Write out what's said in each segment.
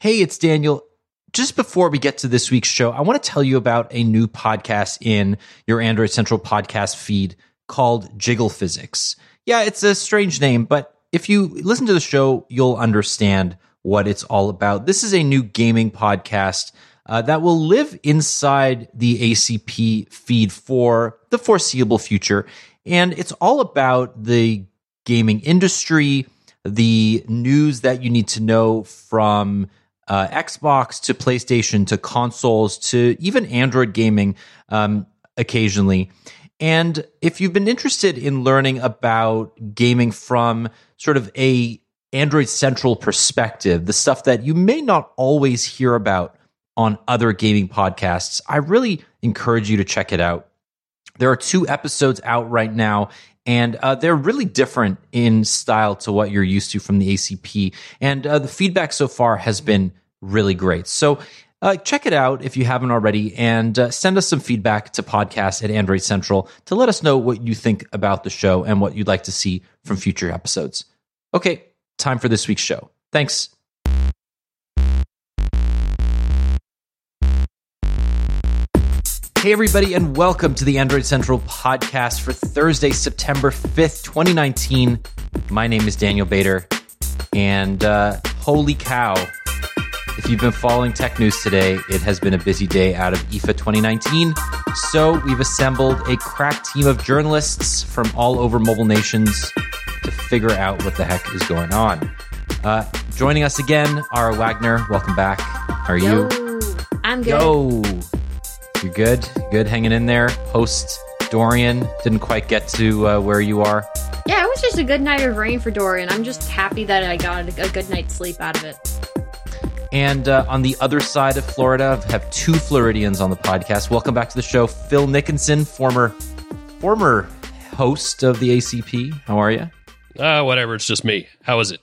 Hey, it's Daniel. Just before we get to this week's show, I want to tell you about a new podcast in your Android Central podcast feed called Jiggle Physics. Yeah, it's a strange name, but if you listen to the show, you'll understand what it's all about. This is a new gaming podcast uh, that will live inside the ACP feed for the foreseeable future. And it's all about the gaming industry, the news that you need to know from uh, Xbox to PlayStation to consoles to even Android gaming um, occasionally. And if you've been interested in learning about gaming from sort of a Android central perspective, the stuff that you may not always hear about on other gaming podcasts, I really encourage you to check it out. There are two episodes out right now, and uh, they're really different in style to what you're used to from the ACP. And uh, the feedback so far has been really great. So uh, check it out if you haven't already, and uh, send us some feedback to podcast at Android Central to let us know what you think about the show and what you'd like to see from future episodes. Okay, time for this week's show. Thanks. Hey, everybody, and welcome to the Android Central podcast for Thursday, September 5th, 2019. My name is Daniel Bader, and uh, holy cow, if you've been following tech news today, it has been a busy day out of IFA 2019. So, we've assembled a crack team of journalists from all over mobile nations to figure out what the heck is going on. Uh, joining us again, Ara Wagoner. Welcome back. How are Yo, you? I'm good. Yo, you're good? Good hanging in there. Post Dorian didn't quite get to uh, where you are. Yeah, it was just a good night of rain for Dorian. I'm just happy that I got a good night's sleep out of it. And uh, on the other side of Florida, I have two Floridians on the podcast. Welcome back to the show, Phil Nickinson, former former host of the ACP. How are you? Uh, whatever. It's just me. How is it?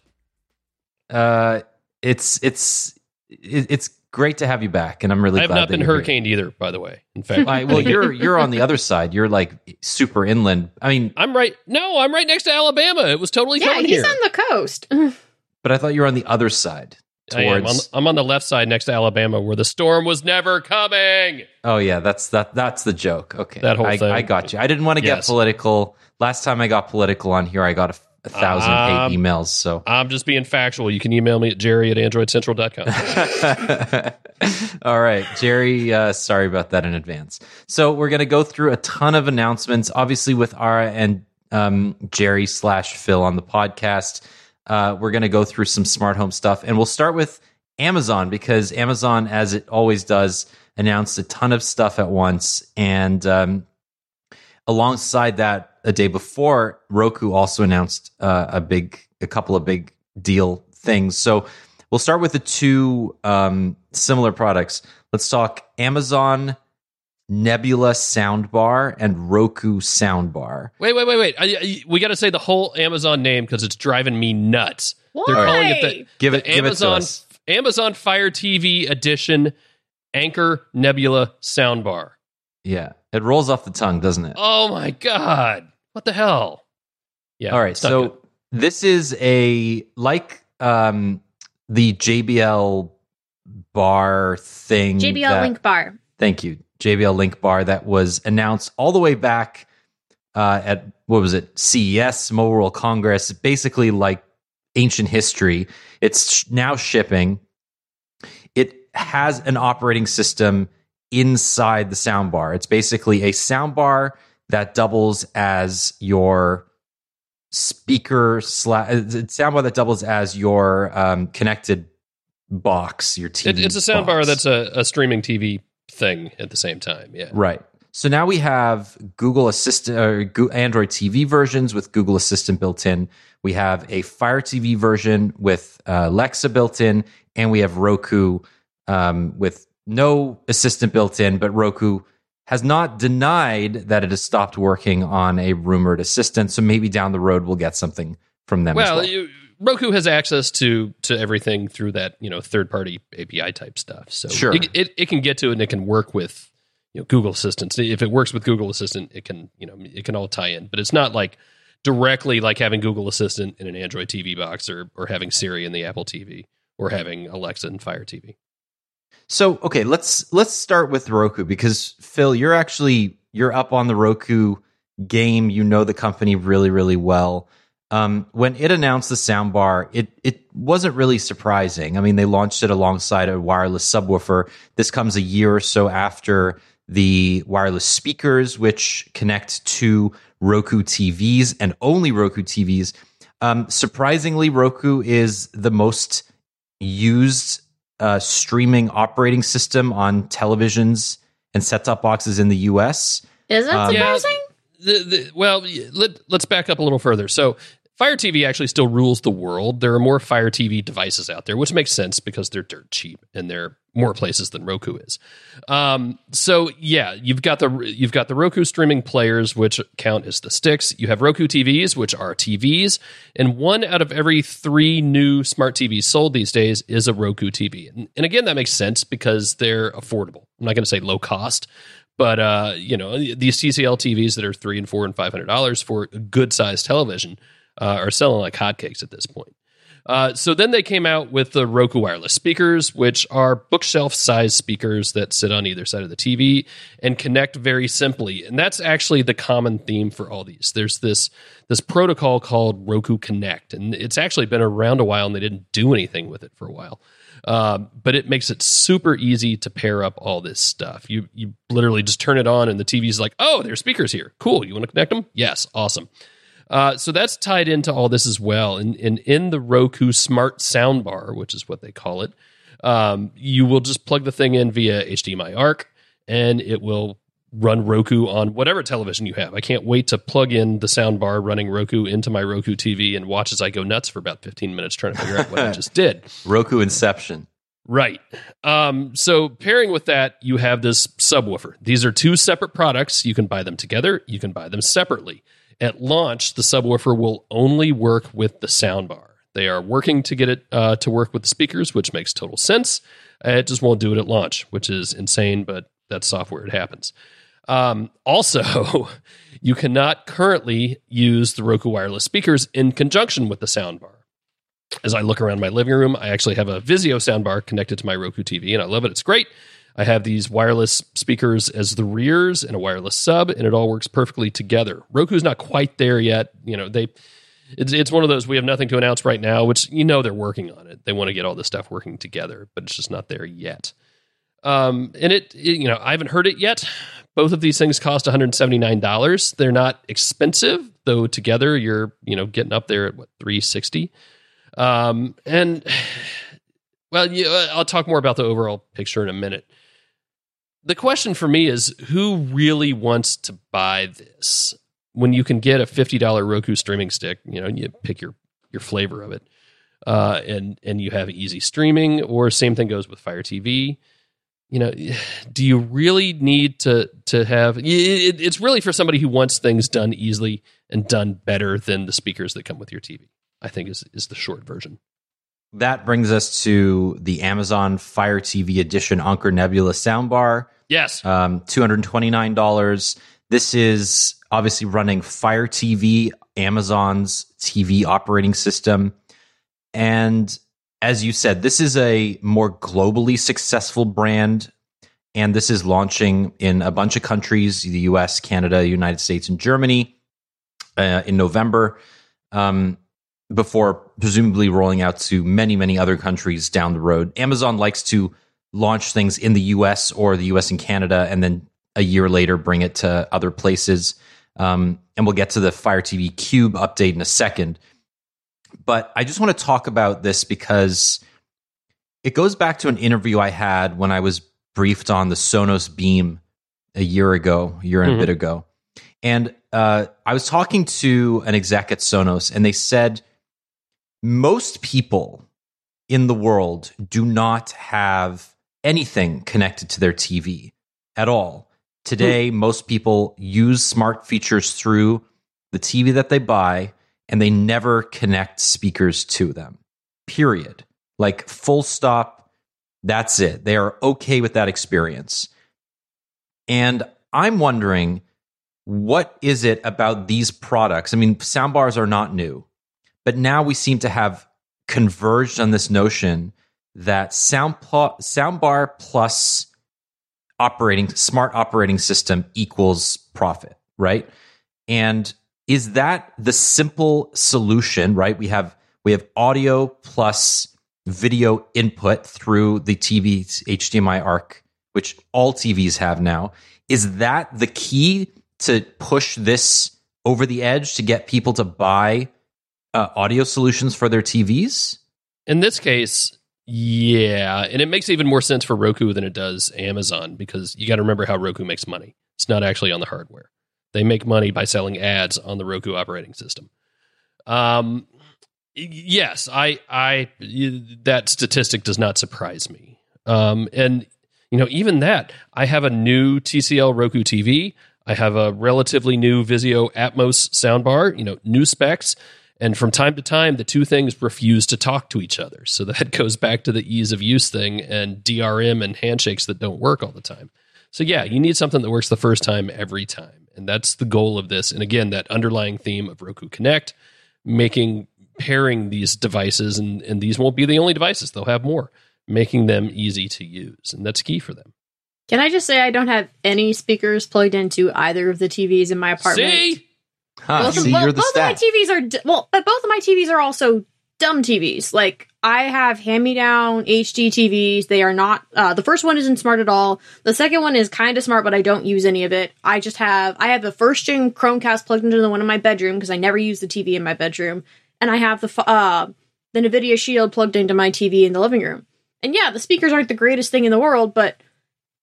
Uh, it's it's it- it's great to have you back, and I'm really I have glad not that been you're here. hurricaned either, by the way. In fact, I- well, you're you're on the other side. You're like super inland. I mean, I'm right. No, I'm right next to Alabama. It was totally Yeah, he's here. on the coast. but I thought you were on the other side. I am. I'm, Towards I'm on the left side next to Alabama, where the storm was never coming. oh yeah, that's that that's the joke. Okay, That whole I, thing. I got you. I didn't want to get Yes. political. Last time I got political on here, I got a, a thousand Um, emails. So I'm just being factual. You can email me at jerry at androidcentral.com. All right, Jerry. Uh, sorry about that in advance. So we're going to go through a ton of announcements, obviously with Ara and um, Jerry slash Phil on the podcast. Uh, we're going to go through some smart home stuff, and we'll start with Amazon because Amazon, as it always does, announced a ton of stuff at once, and um, alongside that, a day before, Roku also announced uh, a big, a couple of big deal things. So we'll start with the two um, similar products. Let's talk Amazon Nebula soundbar and Roku soundbar. wait, wait, wait, wait. I, I- we got to say the whole Amazon name because it's driving me nuts. Why? They're calling it the, Give the it, give it to Amazon us. Amazon Fire TV Edition Anker Nebula Soundbar. Yeah, it rolls off the tongue, doesn't it? Oh my god! What the hell? Yeah. All right, so good. this is a like um, the JBL bar thing. JBL that- Link Bar. Thank you. JBL Link Bar that was announced all the way back uh, at what was it? CES, Mobile World Congress. Basically, like ancient history. It's sh- now shipping. It has an operating system inside the soundbar. It's basically a soundbar that doubles as your speaker slash soundbar that doubles as your um, connected box. Your TV. It, it's a soundbar that's a, a streaming TV thing at the same time. Yeah. Right. So now we have Google Assistant or Android TV versions with Google Assistant built in. We have a Fire TV version with uh, Alexa built in, and we have Roku um, with no assistant built in. But Roku has not denied that it has stopped working on a rumored assistant. So maybe down the road we'll get something from them. as Well, well. you, Roku has access to to everything through that you know third party API type stuff. So Sure. it, it it can get to it and it can work with you know Google Assistant. If it works with Google Assistant, it can you know it can all tie in. But it's not like directly like having Google Assistant in an Android TV box or or having Siri in the Apple TV or having Alexa and Fire TV. So, okay, let's let's start with Roku because Phil, you're actually you're up on the Roku game. You know the company really, really well. Um, when it announced the soundbar, it it wasn't really surprising. I mean, they launched it alongside a wireless subwoofer. This comes a year or so after the wireless speakers, which connect to Roku TVs and only Roku TVs. Um, surprisingly, Roku is the most used uh, streaming operating system on televisions and set top boxes in the US. Is that Um, surprising? The, the, well, let, let's back up a little further. So, Fire TV actually still rules the world. There are more Fire TV devices out there, which makes sense because they're dirt cheap and they're more places than Roku is. Um, so yeah, you've got the you've got the Roku streaming players, which count as the sticks. You have Roku TVs, which are TVs, and one out of every three new smart TVs sold these days is a Roku TV. And, and again, that makes sense because they're affordable. I'm not going to say low cost, but uh, you know these TCL TVs that are three and four and five hundred dollars for a good sized television uh, are selling like hotcakes at this point. Uh, so then they came out with the Roku wireless speakers, which are bookshelf sized speakers that sit on either side of the TV and connect very simply. And that's actually the common theme for all these. There's this this protocol called Roku Connect, and it's actually been around a while, and they didn't do anything with it for a while. Um, but it makes it super easy to pair up all this stuff. You you literally just turn it on, and the TV's like, "Oh, there's speakers here. Cool. You want to connect them? Yes, awesome." Uh, so that's tied into all this as well. And, and in the Roku Smart Soundbar, which is what they call it, um, you will just plug the thing in via HDMI ARC, and it will run Roku on whatever television you have. I can't wait to plug in the soundbar running Roku into my Roku TV and watch as I go nuts for about 15 minutes trying to figure out what I just did. Roku Inception. Right. Um, so pairing with that, you have this subwoofer. These are two separate products. You can buy them together. You can buy them separately. At launch, the subwoofer will only work with the soundbar. They are working to get it uh, to work with the speakers, which makes total sense. It just won't do it at launch, which is insane, but that's software. It happens. Um, also, you cannot currently use the Roku wireless speakers in conjunction with the soundbar. As I look around my living room, I actually have a Vizio soundbar connected to my Roku TV, and I love it. It's great. I have these wireless speakers as the rears and a wireless sub, and it all works perfectly together. Roku's not quite there yet. You know, they it's it's one of those we have nothing to announce right now, which you know they're working on it. They want to get all this stuff working together, but it's just not there yet. Um, and it, it you know I haven't heard it yet. Both of these things cost one hundred seventy nine dollars. They're not expensive though. Together, you're you know getting up there at what three sixty. Um, and well, I'll talk more about the overall picture in a minute. The question for me is who really wants to buy this when you can get a $50 Roku streaming stick, you know, you pick your your flavor of it. Uh, and and you have easy streaming or same thing goes with Fire TV. You know, do you really need to to have it, it's really for somebody who wants things done easily and done better than the speakers that come with your TV. I think is is the short version. That brings us to the Amazon Fire TV Edition Anker Nebula soundbar. Yes. Um, $229. This is obviously running Fire TV, Amazon's TV operating system. And as you said, this is a more globally successful brand. And this is launching in a bunch of countries the US, Canada, United States, and Germany uh, in November. Um, before presumably rolling out to many, many other countries down the road. Amazon likes to launch things in the US or the US and Canada, and then a year later bring it to other places. Um, and we'll get to the Fire TV Cube update in a second. But I just want to talk about this because it goes back to an interview I had when I was briefed on the Sonos Beam a year ago, a year and Mhm. a bit ago. And uh, I was talking to an exec at Sonos, and they said most people in the world do not have anything connected to their TV at all. Today, hmm. most people use smart features through the TV that they buy and they never connect speakers to them. Period. Like, full stop. That's it. They are okay with that experience. And I'm wondering, what is it about these products? I mean, soundbars are not new, but now we seem to have converged on this notion that sound pl- soundbar plus operating smart operating system equals profit, right? And is that the simple solution, right? We have we have audio plus video input through the TV's HDMI ARC, which all TVs have now. Is that the key to push this over the edge to get people to buy uh, audio solutions for their TVs? In this case, yeah, and it makes even more sense for Roku than it does Amazon because you got to remember how Roku makes money. It's not actually on the hardware. They make money by selling ads on the Roku operating system. Um, yes, I, I, that statistic does not surprise me. Um, and you know, even that, I have a new TCL Roku TV. I have a relatively new Vizio Atmos soundbar. You know, new specs. And from time to time, the two things refuse to talk to each other. So that goes back to the ease of use thing and DRM and handshakes that don't work all the time. So, yeah, you need something that works the first time every time. And that's the goal of this. And again, that underlying theme of Roku Connect, making pairing these devices, and, and these won't be the only devices, they'll have more, making them easy to use. And that's key for them. Can I just say I don't have any speakers plugged into either of the TVs in my apartment? See? Huh, both, see, you're the both of my. TVs are d- well, but both of my TVs are also dumb TVs. Like I have hand-me-down HD TVs. They are not. Uh, the first one isn't smart at all. The second one is kind of smart, but I don't use any of it. I just have. I have the first gen Chromecast plugged into the one in my bedroom because I never use the TV in my bedroom, and I have the uh the Nvidia Shield plugged into my TV in the living room. And yeah, the speakers aren't the greatest thing in the world, but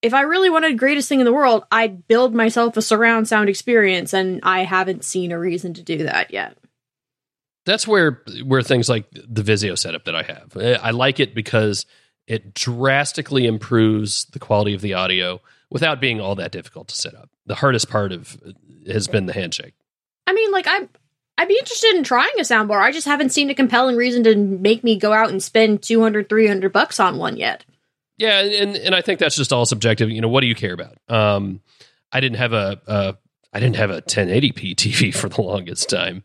if I really wanted greatest thing in the world, I'd build myself a surround sound experience, and I haven't seen a reason to do that yet. that's where where things like the Vizio setup that I have. Eh, I like it because it drastically improves the quality of the audio without being all that difficult to set up. The hardest part of has been the handshake. I mean, like I'm I'd be interested in trying a soundbar. I just haven't seen a compelling reason to make me go out and spend 200 300 bucks on one yet. Yeah, and and I think that's just all subjective. You know, what do you care about? Um, I didn't have a, a I didn't have a 1080p TV for the longest time,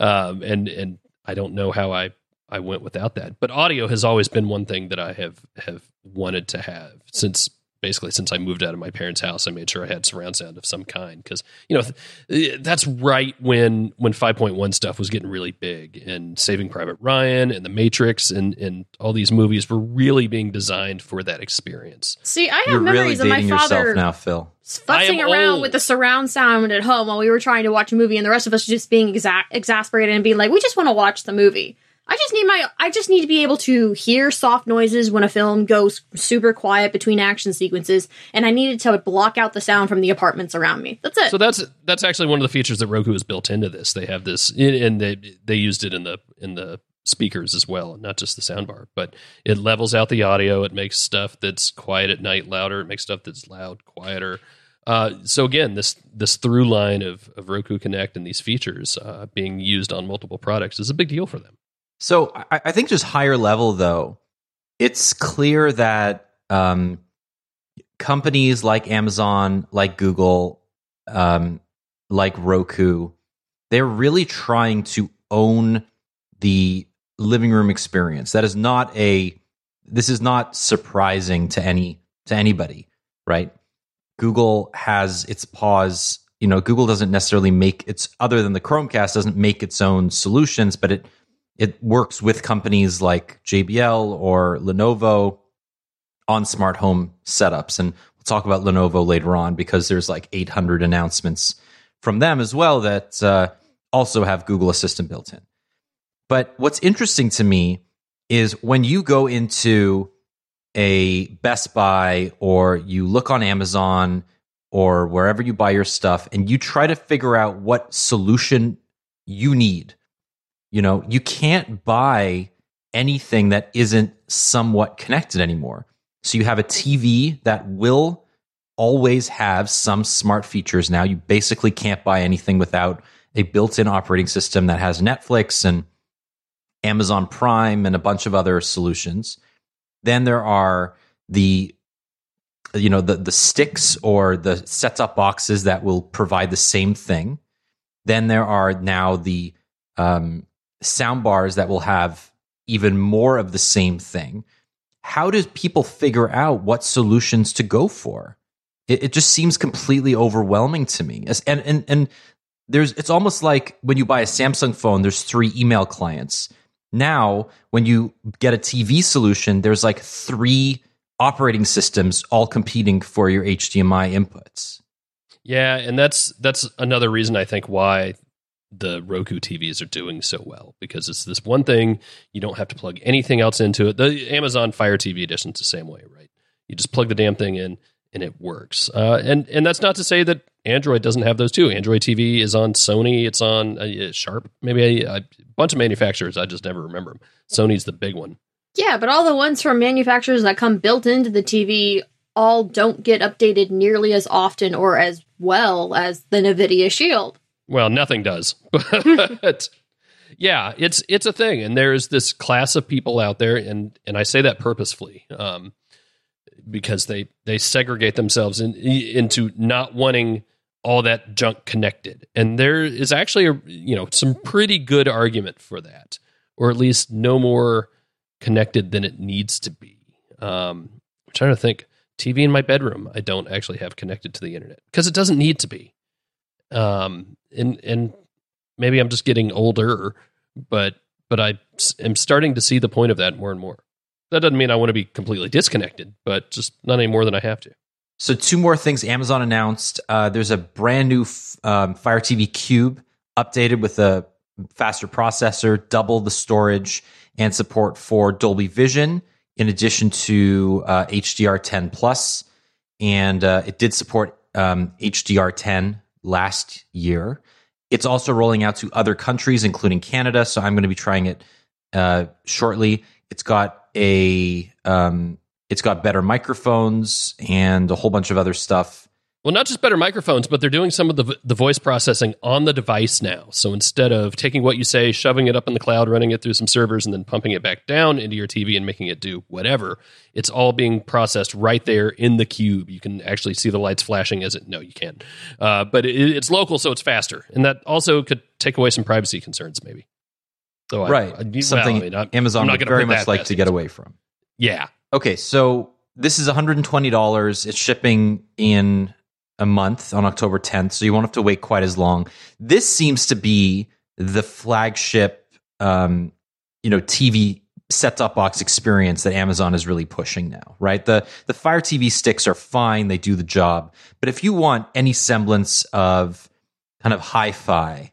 um, and and I don't know how I I went without that. But audio has always been one thing that I have have wanted to have since basically since I moved out of my parents' house. I made sure I had surround sound of some kind because you know th- eh, that's right when when 5.1 stuff was getting really big and Saving Private Ryan and The Matrix and and all these movies were really being designed for that experience. See, I have You're really memories of my father now, Phil. fussing around old. with the surround sound at home while we were trying to watch a movie, and the rest of us just being exa- exasperated and being like, "We just want to watch the movie." I just need my I just need to be able to hear soft noises when a film goes super quiet between action sequences, and I needed to block out the sound from the apartments around me. That's it. So that's that's actually one of the features that Roku has built into this. They have this, and they they used it in the in the speakers as well, not just the soundbar. But it levels out the audio. It makes stuff that's quiet at night louder. It makes stuff that's loud quieter. Uh, so again, this this through line of, of Roku Connect and these features uh, being used on multiple products is a big deal for them. So I, I think just higher level though, it's clear that um, companies like Amazon, like Google, um, like Roku, they're really trying to own the living room experience. That is not a this is not surprising to any to anybody, right? Google has its paws. You know, Google doesn't necessarily make its other than the Chromecast doesn't make its own solutions, but it it works with companies like JBL or Lenovo on smart home setups. And we'll talk about Lenovo later on because there's like 800 announcements from them as well that uh, also have Google Assistant built in. But what's interesting to me is when you go into a Best Buy or you look on Amazon or wherever you buy your stuff and you try to figure out what solution you need you know, you can't buy anything that isn't somewhat connected anymore. So you have a TV that will always have some smart features now. You basically can't buy anything without a built in operating system that has Netflix and Amazon Prime and a bunch of other solutions. Then there are the you know the the sticks or the set top boxes that will provide the same thing. Then there are now the um, sound bars that will have even more of the same thing. how do people figure out what solutions to go for? It, it just seems completely overwhelming to me. And and and there's it's almost like when you buy a Samsung phone, there's three email clients. Now, when you get a TV solution, there's like three operating systems all competing for your HDMI inputs. Yeah, and that's that's another reason I think why the Roku TVs are doing so well because it's this one thing you don't have to plug anything else into it. The Amazon Fire TV edition's the same way, right? You just plug the damn thing in and it works. Uh, and and that's not to say that Android doesn't have those too. Android TV is on Sony. It's on uh, Sharp. Maybe a, a, bunch of manufacturers. I just never remember them. Sony's the big one. Yeah, but all the ones from manufacturers that come built into the TV all don't get updated nearly as often or as well as the Nvidia Shield. Well, nothing does. But yeah, it's it's a thing, and there's this class of people out there, and and I say that purposefully. Um, because they they segregate themselves in, into not wanting all that junk connected. And there is actually a you know some pretty good argument for that, or at least no more connected than it needs to be. Um, I'm trying to think. TV in my bedroom, I don't actually have connected to the internet because it doesn't need to be. Um, and and maybe I'm just getting older, but but I am starting to see the point of that more and more. That doesn't mean I want to be completely disconnected, but just not any more than I have to. So, two more things Amazon announced. Uh, there's a brand new um, Fire TV Cube updated with a faster processor, double the storage, and support for Dolby Vision, in addition to uh, HDR10 And uh, it did support um, HDR10 last year. It's also rolling out to other countries, including Canada. So, I'm going to be trying it uh, shortly. It's got a um, it's got better microphones and a whole bunch of other stuff. Well, not just better microphones, but they're doing some of the the voice processing on the device now. So instead of taking what you say, shoving it up in the cloud, running it through some servers, and then pumping it back down into your TV and making it do whatever, it's all being processed right there in the cube. You can actually see the lights flashing as it. No, you can't. Uh, but it, it's local, so it's faster, and that also could take away some privacy concerns, maybe. So right, I, I, something well, I mean, Amazon would very much like to get away from. Yeah. Okay, so this is $120. It's shipping in a month on October 10th, so you won't have to wait quite as long. This seems to be the flagship, um, you know, TV set-top box experience that Amazon is really pushing now, right? The the Fire TV sticks are fine; they do the job. But if you want any semblance of kind of hi-fi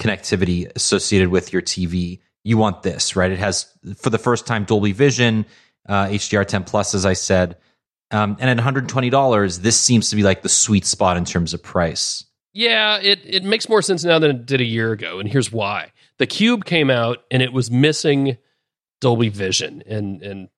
connectivity associated with your TV, you want this, right? It has, for the first time, Dolby Vision, uh, HDR10 Plus, as I said. Um, and at $120, this seems to be like the sweet spot in terms of price. Yeah, it, it makes more sense now than it did a year ago. And here's why. The Cube came out and it was missing Dolby Vision. And, and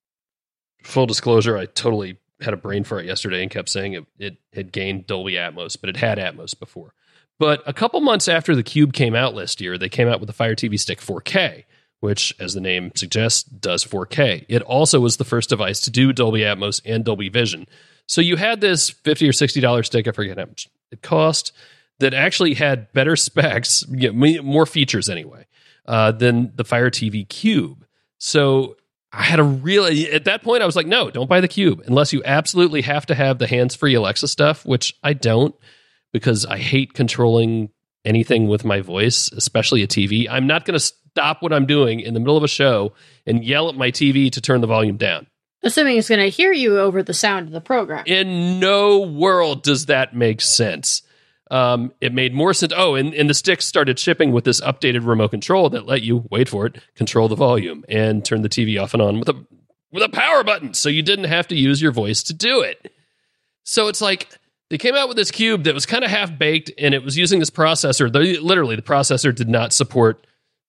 full disclosure, I totally had a brain fart yesterday and kept saying it, it had gained Dolby Atmos, but it had Atmos before. But a couple months after the Cube came out last year, they came out with the Fire TV Stick 4K, which, as the name suggests, does 4K. It also was the first device to do Dolby Atmos and Dolby Vision. So you had this 50 or $60 stick, I forget how much it cost, that actually had better specs, more features anyway, uh, than the Fire TV Cube. So I had a really, at that point, I was like, no, don't buy the Cube unless you absolutely have to have the hands free Alexa stuff, which I don't because I hate controlling anything with my voice, especially a TV. I'm not going to stop what I'm doing in the middle of a show and yell at my TV to turn the volume down. Assuming it's going to hear you over the sound of the program. In no world does that make sense. Um, it made more sense. Oh, and, and the sticks started shipping with this updated remote control that let you wait for it, control the volume, and turn the TV off and on with a with a power button, so you didn't have to use your voice to do it. So it's like they came out with this cube that was kind of half baked and it was using this processor. The, literally, the processor did not support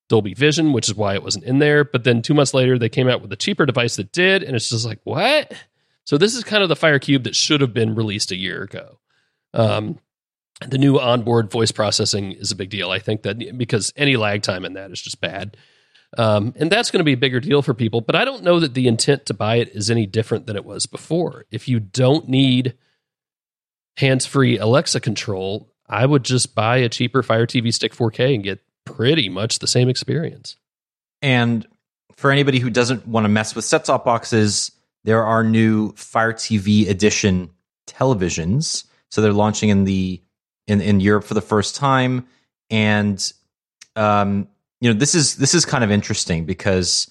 Dolby Vision, which is why it wasn't in there. But then two months later, they came out with a cheaper device that did. And it's just like, what? So this is kind of the Fire Cube that should have been released a year ago. Um, the new onboard voice processing is a big deal. I think that because any lag time in that is just bad. Um, and that's going to be a bigger deal for people. But I don't know that the intent to buy it is any different than it was before. If you don't need hands free Alexa control, I would just buy a cheaper Fire TV Stick 4K and get pretty much the same experience. And for anybody who doesn't want to mess with set top boxes, there are new Fire TV edition televisions. So they're launching in the in in Europe for the first time, and um, you know this is this is kind of interesting because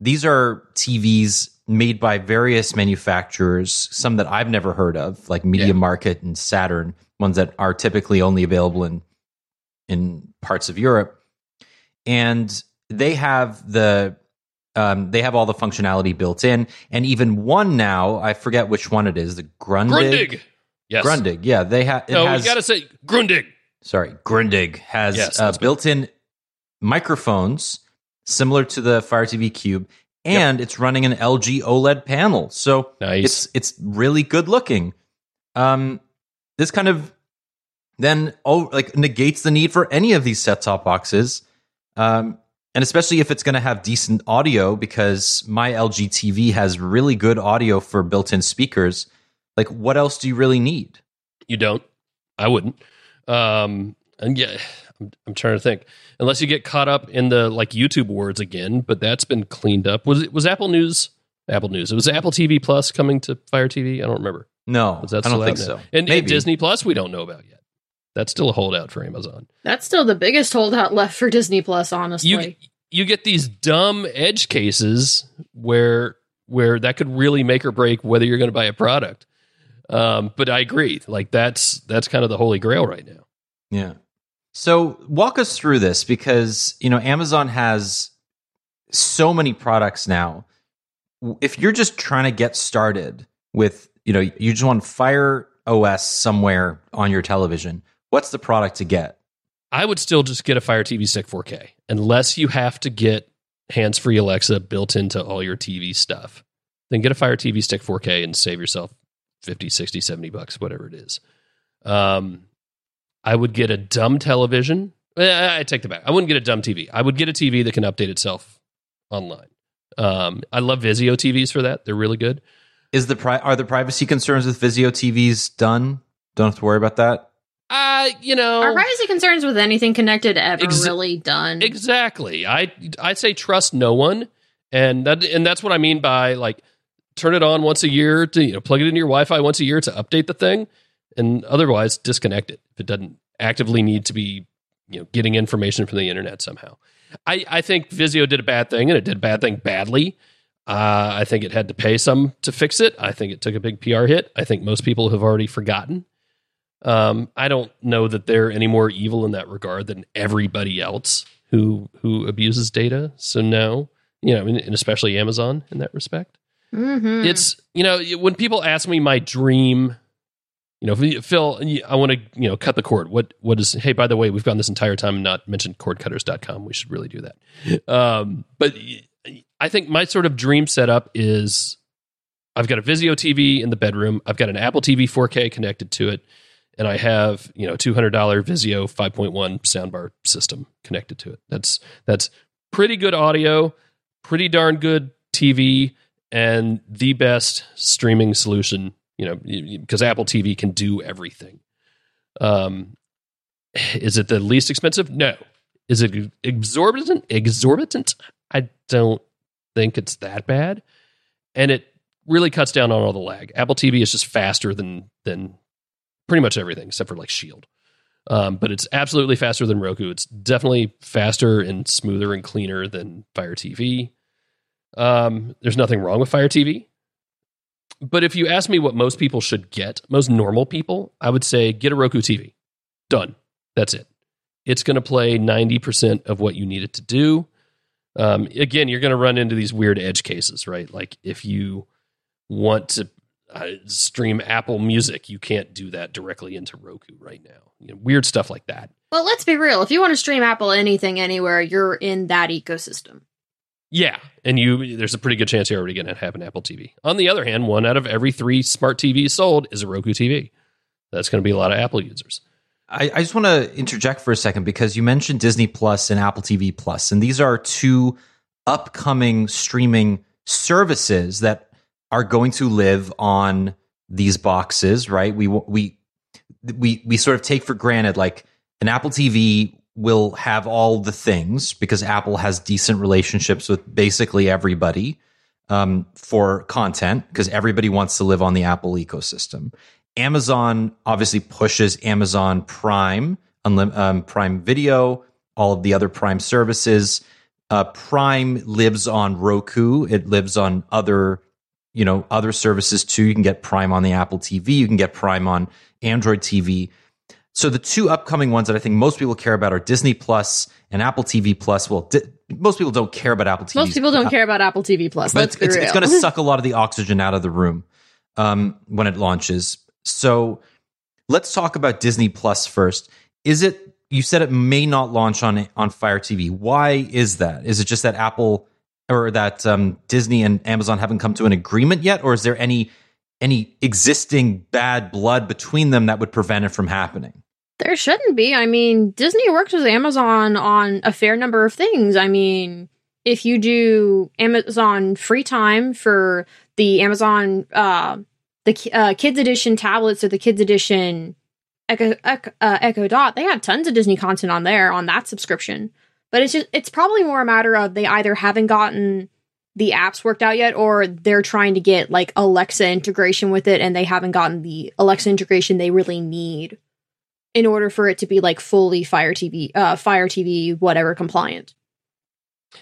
these are TVs made by various manufacturers, some that I've never heard of, like Media Yeah. Market and Saturn, ones that are typically only available in in parts of Europe, and they have the um, they have all the functionality built in, and even one now I forget which one it is, the Grundig. Grundig. Yes. Grundig, yeah, they have. No, has, you got to say Grundig. sorry, Grundig has Yes, uh, built-in microphones similar to the Fire TV Cube, and it's running an LG OLED panel. So Nice. it's it's really good looking. Um, this kind of then oh like negates the need for any of these set top boxes. Um, and especially if it's going to have decent audio because my LG TV has really good audio for built-in speakers. Like, what else do you really need? You don't. I wouldn't. Um, and yeah, I'm, I'm trying to think. Unless you get caught up in the like YouTube words again, but that's been cleaned up. Was it was Apple News? Apple News. It was Apple TV Plus coming to Fire TV. I don't remember. No, Was that I don't think out so. And, and Disney Plus, we don't know about yet. That's still a holdout for Amazon. That's still the biggest holdout left for Disney Plus, honestly. You you get these dumb edge cases where where that could really make or break whether you're going to buy a product. Um, but I agree. Like that's that's kind of the holy grail right now. Yeah. So walk us through this because, you know, Amazon has so many products now. If you're just trying to get started with, you know, you just want Fire OS somewhere on your television, what's the product to get? I would still just get a Fire TV Stick 4K unless you have to get hands free Alexa built into all your TV stuff. Then get a Fire TV Stick 4K and save yourself 50, 60, 70 bucks, whatever it is. Um, I would get a dumb television. Eh, I take that back. I wouldn't get a dumb TV. I would get a TV that can update itself online. Um, I love Vizio TVs for that. They're really good. Is the pri- are the privacy concerns with Vizio TVs done? Don't have to worry about that. Uh, you know, Are privacy concerns with anything connected ever Exa- really done? Exactly. I I say trust no one, and that and that's what I mean by like turn it on once a year to you know plug it into your Wi-Fi once a year to update the thing, and otherwise disconnect it if it doesn't actively need to be you know getting information from the internet somehow. I I think Vizio did a bad thing and it did a bad thing badly. Uh, I think it had to pay some to fix it. I think it took a big PR hit. I think most people have already forgotten. Um, I don't know that they're any more evil in that regard than everybody else who who abuses data. So no, you know, and especially Amazon in that respect. Mhm. It's you know when people ask me my dream, you know, Phil, I want to you know cut the cord. What what is? Hey, by the way, we've gone this entire time and not mentioned cordcutters.com. We should really do that. Um, but I think my sort of dream setup is I've got a Vizio TV in the bedroom. I've got an Apple TV 4K connected to it, and I have you know two hundred dollar Vizio 5.1 soundbar system connected to it. That's that's pretty good audio, pretty darn good TV, and the best streaming solution. You know, because Apple TV can do everything. Um, is it the least expensive? No. Is it exorbitant? Exorbitant? I don't think it's that bad, and it really cuts down on all the lag. Apple TV is just faster than than pretty much everything except for like Shield. Um, but it's absolutely faster than Roku. It's definitely faster and smoother and cleaner than Fire TV. Um, there's nothing wrong with Fire TV. But if you ask me what most people should get, most normal people, I would say get a Roku TV. Done. That's it. It's going to play 90% of what you need it to do. Um, again, you're going to run into these weird edge cases, right? Like if you want to uh, stream Apple Music, you can't do that directly into Roku right now. You know, weird stuff like that. well, let's be real. If you want to stream Apple anything anywhere, you're in that ecosystem. Yeah, and you there's a pretty good chance you're already going to have an Apple TV. On the other hand, one out of every three smart TVs sold is a Roku TV. That's going to be a lot of Apple users. I, I just want to interject for a second because you mentioned Disney Plus and Apple TV Plus, and these are two upcoming streaming services that are going to live on these boxes, right? We we we we sort of take for granted like an Apple TV will have all the things because Apple has decent relationships with basically everybody. um, for content because everybody wants to live on the Apple ecosystem. Amazon obviously pushes Amazon Prime, um, Prime Video, all of the other Prime services. Uh, Prime lives on Roku. It lives on other, you know, other services too. You can get Prime on the Apple TV. You can get Prime on Android TV. So the two upcoming ones that I think most people care about are Disney Plus and Apple TV Plus. Well, di- most people don't care about Apple TV. Most people don't care about Apple TV Plus. But Let's it's, it's, it's going to suck a lot of the oxygen out of the room um, when it launches. So let's talk about Disney Plus first. Is it? You said it may not launch on on Fire TV. Why is that? Is it just that Apple or that um, Disney and Amazon haven't come to an agreement yet, or is there any any existing bad blood between them that would prevent it from happening? There shouldn't be. I mean, Disney works with Amazon on a fair number of things. I mean, if you do Amazon free time for the Amazon uh the uh, kids edition tablets or the kids edition Echo Echo, uh, Echo Dot, they have tons of Disney content on there on that subscription. But it's just it's probably more a matter of they either haven't gotten the apps worked out yet or they're trying to get like Alexa integration with it and they haven't gotten the Alexa integration they really need in order for it to be like fully Fire TV, uh, Fire TV, whatever compliant.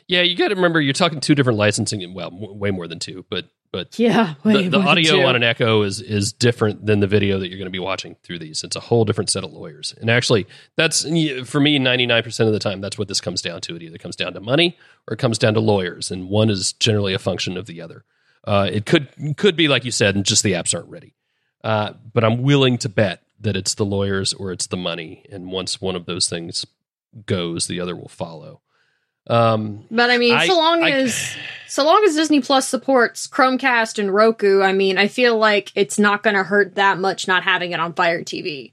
Yeah, you got to remember you're talking two different licensing. Well, w- way more than two, but but Yeah, the, the audio on an Echo is is different than the video that you're going to be watching through these. It's a whole different set of lawyers. And actually, that's for me 99% of the time that's what this comes down to. It either comes down to money or it comes down to lawyers, and one is generally a function of the other. Uh, it could could be like you said, and just the apps aren't ready. Uh, but I'm willing to bet that it's the lawyers or it's the money, and once one of those things goes, the other will follow. Um, But I mean, I- so long I- as so long as Disney Plus supports Chromecast and Roku, I mean, I feel like it's not going to hurt that much not having it on Fire TV.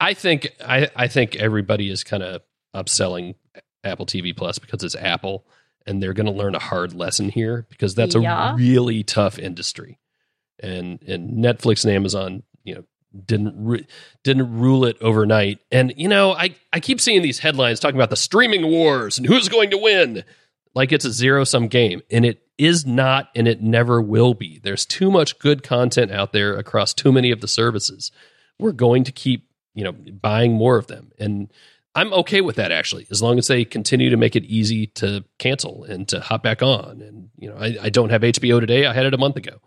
I think I, I think everybody is kind of upselling Apple TV Plus because it's Apple, and they're going to learn a hard lesson here because that's Yeah. a really tough industry, and and Netflix and Amazon, you know, didn't re- didn't rule it overnight. And you know, I I keep seeing these headlines talking about the streaming wars and who's going to win, like it's a zero sum game, and it is not, and it never will be. There's too much good content out there across too many of the services. We're going to keep you know buying more of them and i'm okay with that actually as long as they continue to make it easy to cancel and to hop back on and you know i, I don't have hbo today i had it a month ago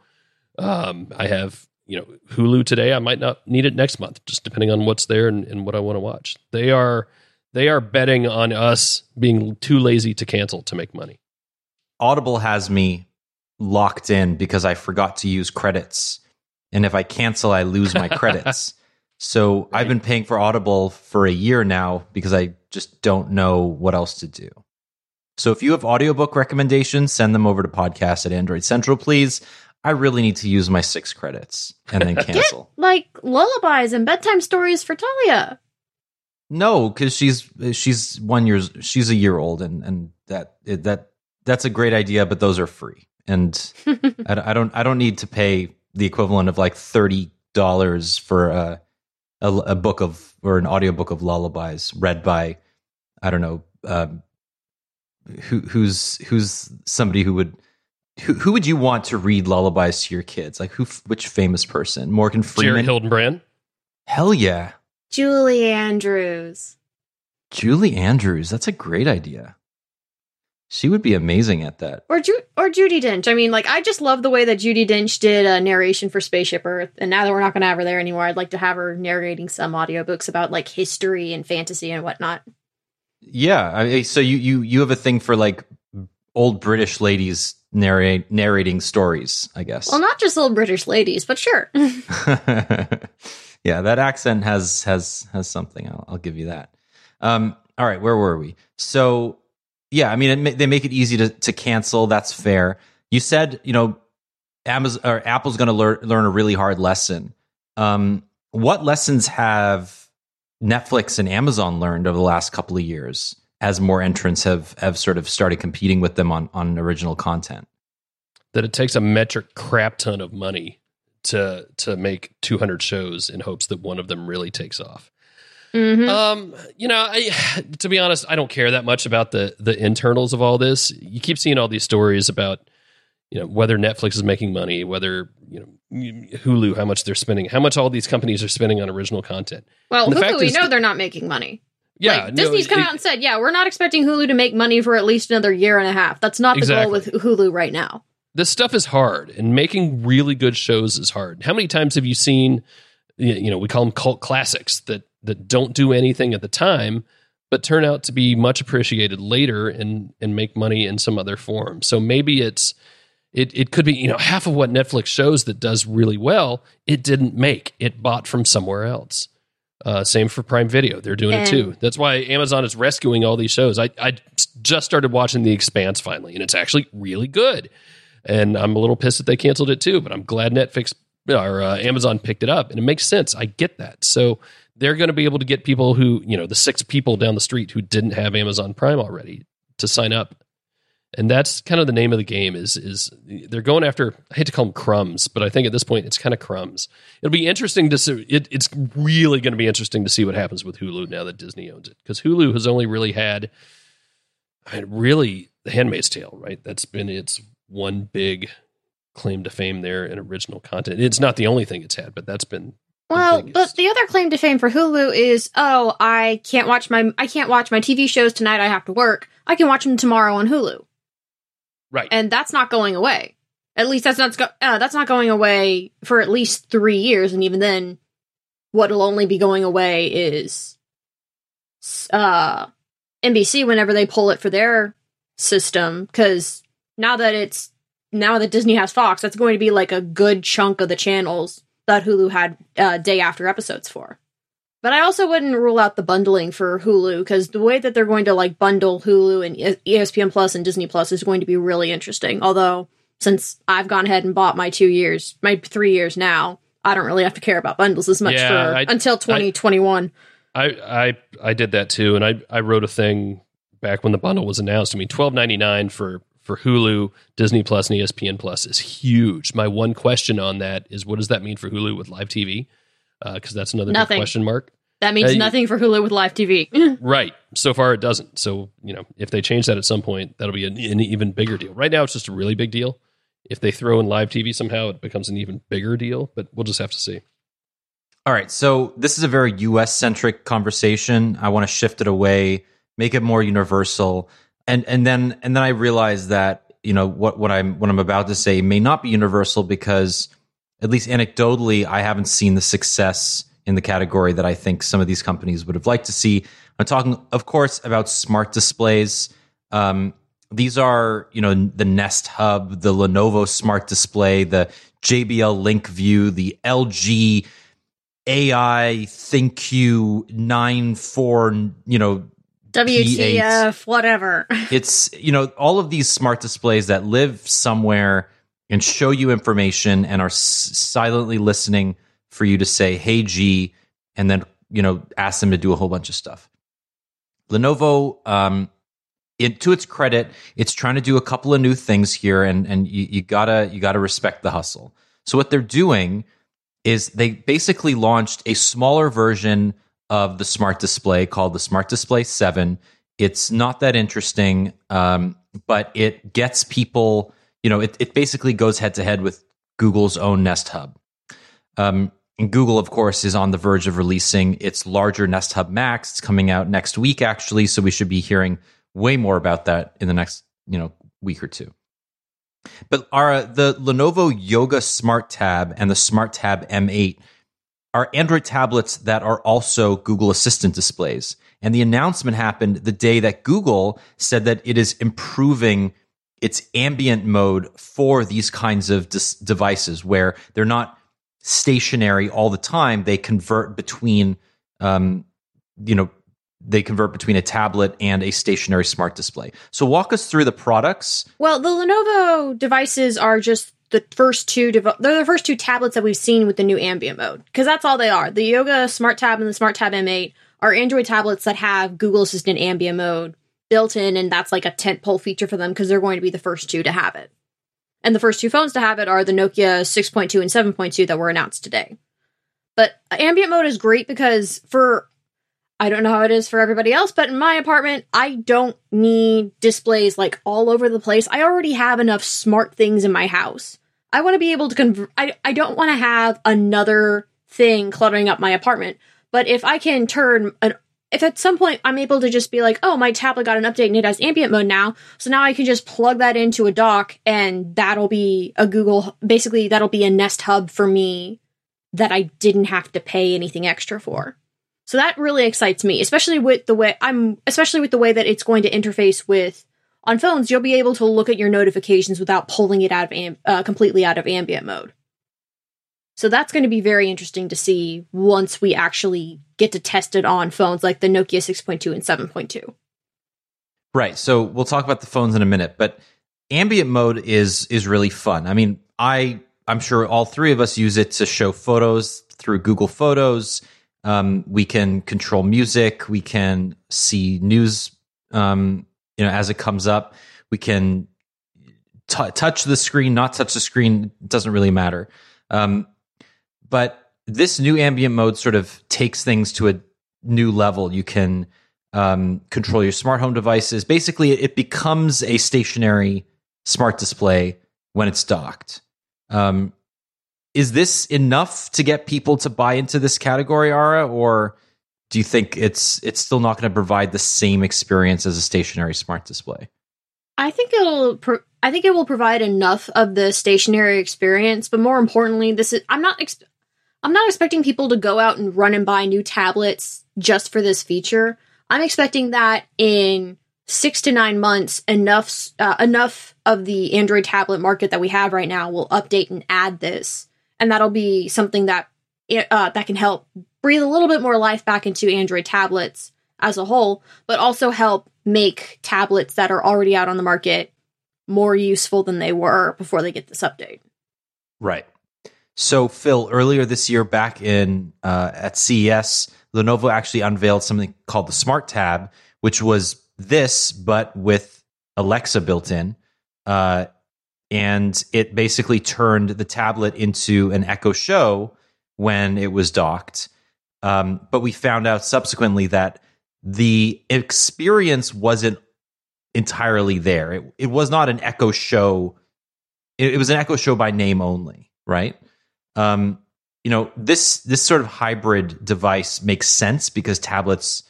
um, i have you know hulu today i might not need it next month just depending on what's there and, and what i want to watch they are they are betting on us being too lazy to cancel to make money Audible has me locked in because I forgot to use credits. And if I cancel, I lose my credits. So I've been paying for Audible for a year now because I just don't know what else to do. So if you have audiobook recommendations, send them over to podcast at Android Central, please. I really need to use my six credits and then cancel. Like lullabies and bedtime stories for Talia. No, because she's she's one years she's a year old, and and that that that's a great idea, but those are free, and I, I don't I don't need to pay the equivalent of like thirty dollars for a, a a book of or an audiobook of lullabies read by I don't know um, who who's who's somebody who would who, who would you want to read lullabies to your kids like who which famous person Morgan jared Freeman hildenbrand hell yeah Julie Andrews. Julie Andrews. That's a great idea. She would be amazing at that. Or Ju- or Judi Dench. I mean, like I just love the way that Judi Dench did a narration for Spaceship Earth, and now that we're not going to have her there anymore, I'd like to have her narrating some audiobooks about like history and fantasy and whatnot. Yeah. I mean, so you you you have a thing for like old British ladies narrate narrating stories, I guess. Well, not just old British ladies, but sure. yeah, that accent has has has something. I'll, I'll give you that. Um, all right, where were we? So yeah, I mean, it, they make it easy to to cancel. That's fair. You said you know, Amazon or Apple's going to learn learn a really hard lesson. Um, what lessons have Netflix and Amazon learned over the last couple of years as more entrants have have sort of started competing with them on on original content? that it takes a metric crap ton of money to to make 200 shows in hopes that one of them really takes off. Mhm. Um, you know, I to be honest, I don't care that much about the the internals of all this. You keep seeing all these stories about you know whether Netflix is making money, whether you know Hulu, how much they're spending, how much all these companies are spending on original content. Well, And fact Hulu, we is know that- they're not making money. Yeah, like, no, Disney's come it- out and said, yeah, we're not expecting Hulu to make money for at least another year and a half. That's not the goal with Hulu right now. this stuff is hard and making really good shows is hard. How many times have you seen you know, we call them cult classics that that don't do anything at the time but turn out to be much appreciated later and and make money in some other form. So maybe it's it it could be, you know, half of what Netflix shows that does really well, it didn't make. It bought from somewhere else. Uh, same for Prime Video. They're doing it too. That's why Amazon is rescuing all these shows. I, I just started watching The Expanse finally, and it's actually really good. And I'm a little pissed that they canceled it too, but I'm glad Netflix or uh, Amazon picked it up, and it makes sense. I get that. So they're going to be able to get people who, you know, the six people down the street who didn't have Amazon Prime already to sign up. And that's kind of the name of the game is is they're going after I hate to call them crumbs, but I think at this point it's kind of crumbs. It'll be interesting to see it, it's really going to be interesting to see what happens with Hulu now that Disney owns it. Because Hulu has only really had I mean, really the Handmaid's Tale, right? That's been its one big claim to fame there in original content. It's not the only thing it's had, but that's been Well, biggest. but the other claim to fame for Hulu is, oh, I can't watch my I can't watch my TV shows tonight. I have to work. I can watch them tomorrow on Hulu, right. and that's not going away. At least that's not uh, that's not going away for at least three years, and even then, what'll only be going away is uh, NBC whenever they pull it for their system. Because now that it's now that Disney has Fox, that's going to be like a good chunk of the channels that Hulu had uh, day after episodes for. But I also wouldn't rule out the bundling for Hulu because the way that they're going to like bundle Hulu and ESPN Plus and Disney Plus is going to be really interesting. Although since I've gone ahead and bought my two years, my three years now, I don't really have to care about bundles as much Yeah, for I- until 2021. I, I I did that too, and I I wrote a thing back when the bundle was announced. I mean, twelve ninety nine for for Hulu, Disney Plus, and ESPN Plus is huge. My one question on that is, what does that mean for Hulu with live TV? Because that's another big Nothing. question mark. that means uh, nothing for Hulu with live TV. Right. So far, it doesn't. So you know, if they change that at some point, that'll be an, an even bigger deal. Right now, it's just a really big deal. If they throw in live TV somehow, it becomes an even bigger deal. But we'll just have to see. All right, so this is a very US centric conversation. I want to shift it away, make it more universal. And and then and then I realize that, you know, what what I'm what I'm about to say may not be universal because at least anecdotally I haven't seen the success in the category that I think some of these companies would have liked to see. I'm talking of course about smart displays. Um, these are, you know, the Nest Hub, the Lenovo Smart Display, the JBL Link View, the LG AI ThinQ nine four, you know, WTF, whatever. it's you know all of these smart displays that live somewhere and show you information and are s- silently listening for you to say hey g and then you know ask them to do a whole bunch of stuff. Lenovo um it, to its credit it's trying to do a couple of new things here and and you, you gotta you gotta respect the hustle. So what they're doing is they basically launched a smaller version of the smart display called the smart display 7 it's not that interesting um, but it gets people you know it, it basically goes head to head with google's own nest hub. Um, and google of course is on the verge of releasing its larger nest hub max. It's coming out next week actually so we should be hearing way more about that in the next you know week or two. But our the lenovo yoga smart tab and the smart tab m8 are Android tablets that are also Google Assistant displays. And the announcement happened the day that Google said that it is improving its ambient mode for these kinds of dis- devices where they're not stationary all the time. They convert between, um, you know, they convert between a tablet and a stationary smart display. So walk us through the products. Well, the Lenovo devices are just the first two dev- they're the first two tablets that we've seen with the new ambient mode because that's all they are. The Yoga Smart Tab and the Smart Tab M8 are Android tablets that have Google Assistant ambient mode built in, and that's like a tentpole feature for them because they're going to be the first two to have it. And the first two phones to have it are the Nokia 6.2 and 7.2 that were announced today. But ambient mode is great because for I don't know how it is for everybody else, but in my apartment, I don't need displays like all over the place. I already have enough smart things in my house. I want to be able to convert, I, I don't want to have another thing cluttering up my apartment. But if I can turn an if at some point I'm able to just be like, oh, my tablet got an update and it has ambient mode now, so now I can just plug that into a dock and that'll be a Google, basically, that'll be a Nest Hub for me that I didn't have to pay anything extra for. So that really excites me, especially with the way I'm, especially with the way that it's going to interface with on phones. You'll be able to look at your notifications without pulling it out of am- uh, completely out of ambient mode. So that's going to be very interesting to see once we actually get to test it on phones like the Nokia 6.2 and 7.2. Right. So we'll talk about the phones in a minute, but ambient mode is is really fun. I mean, I I'm sure all three of us use it to show photos through Google Photos. Um, we can control music. We can see news, um, you know, as it comes up. We can t- touch the screen, not touch the screen. It doesn't really matter. Um, but this new ambient mode sort of takes things to a new level. You can um, control your smart home devices. Basically, it becomes a stationary smart display when it's docked. Um, is this enough to get people to buy into this category, Ara, or do you think it's it's still not going to provide the same experience as a stationary smart display? I think it'll. Pro- I think it will provide enough of the stationary experience, but more importantly, this is. I'm not. I'm not expecting people to go out and run and buy new tablets just for this feature. I'm expecting that in six to nine months, enough uh, enough of the Android tablet market that we have right now will update and add this, and that'll be something that uh, that can help breathe a little bit more life back into Android tablets as a whole, but also help make tablets that are already out on the market more useful than they were before they get this update. Right. So, Phil, earlier this year, back in uh, at CES, Lenovo actually unveiled something called the Smart Tab, which was this but with Alexa built in, uh, and it basically turned the tablet into an Echo Show when it was docked. Um, but we found out subsequently that the experience wasn't entirely there. It, it was not an Echo Show. It, it was an Echo Show by name only, right? Um, you know this this sort of hybrid device makes sense because tablets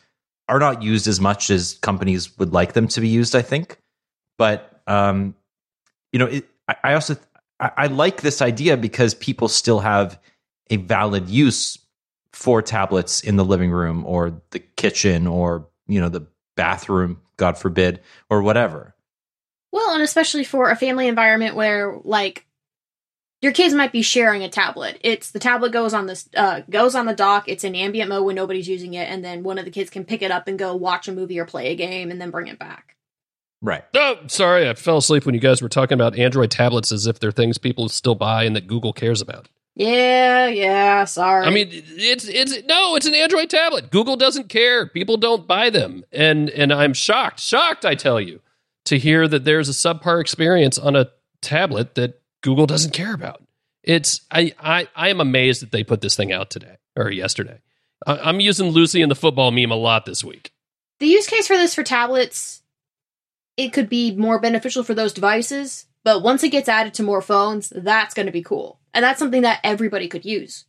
are not used as much as companies would like them to be used. I think, but um, you know, it, I, I also I, I like this idea because people still have a valid use for tablets in the living room or the kitchen or you know the bathroom, God forbid, or whatever. Well, and especially for a family environment where like your kids might be sharing a tablet. It's the tablet goes on this uh, goes on the dock. It's in ambient mode when nobody's using it, and then one of the kids can pick it up and go watch a movie or play a game, and then bring it back. Right. Oh, sorry, I fell asleep when you guys were talking about Android tablets as if they're things people still buy and that Google cares about. Yeah, yeah. Sorry. I mean, it's it's no, it's an Android tablet. Google doesn't care. People don't buy them, and and I'm shocked, shocked, I tell you, to hear that there's a subpar experience on a tablet that Google doesn't care about. It's I I I am amazed that they put this thing out today or yesterday. I, I'm using Lucy and the football meme a lot this week. the use case for this for tablets, it could be more beneficial for those devices. But once it gets added to more phones, that's going to be cool, and that's something that everybody could use.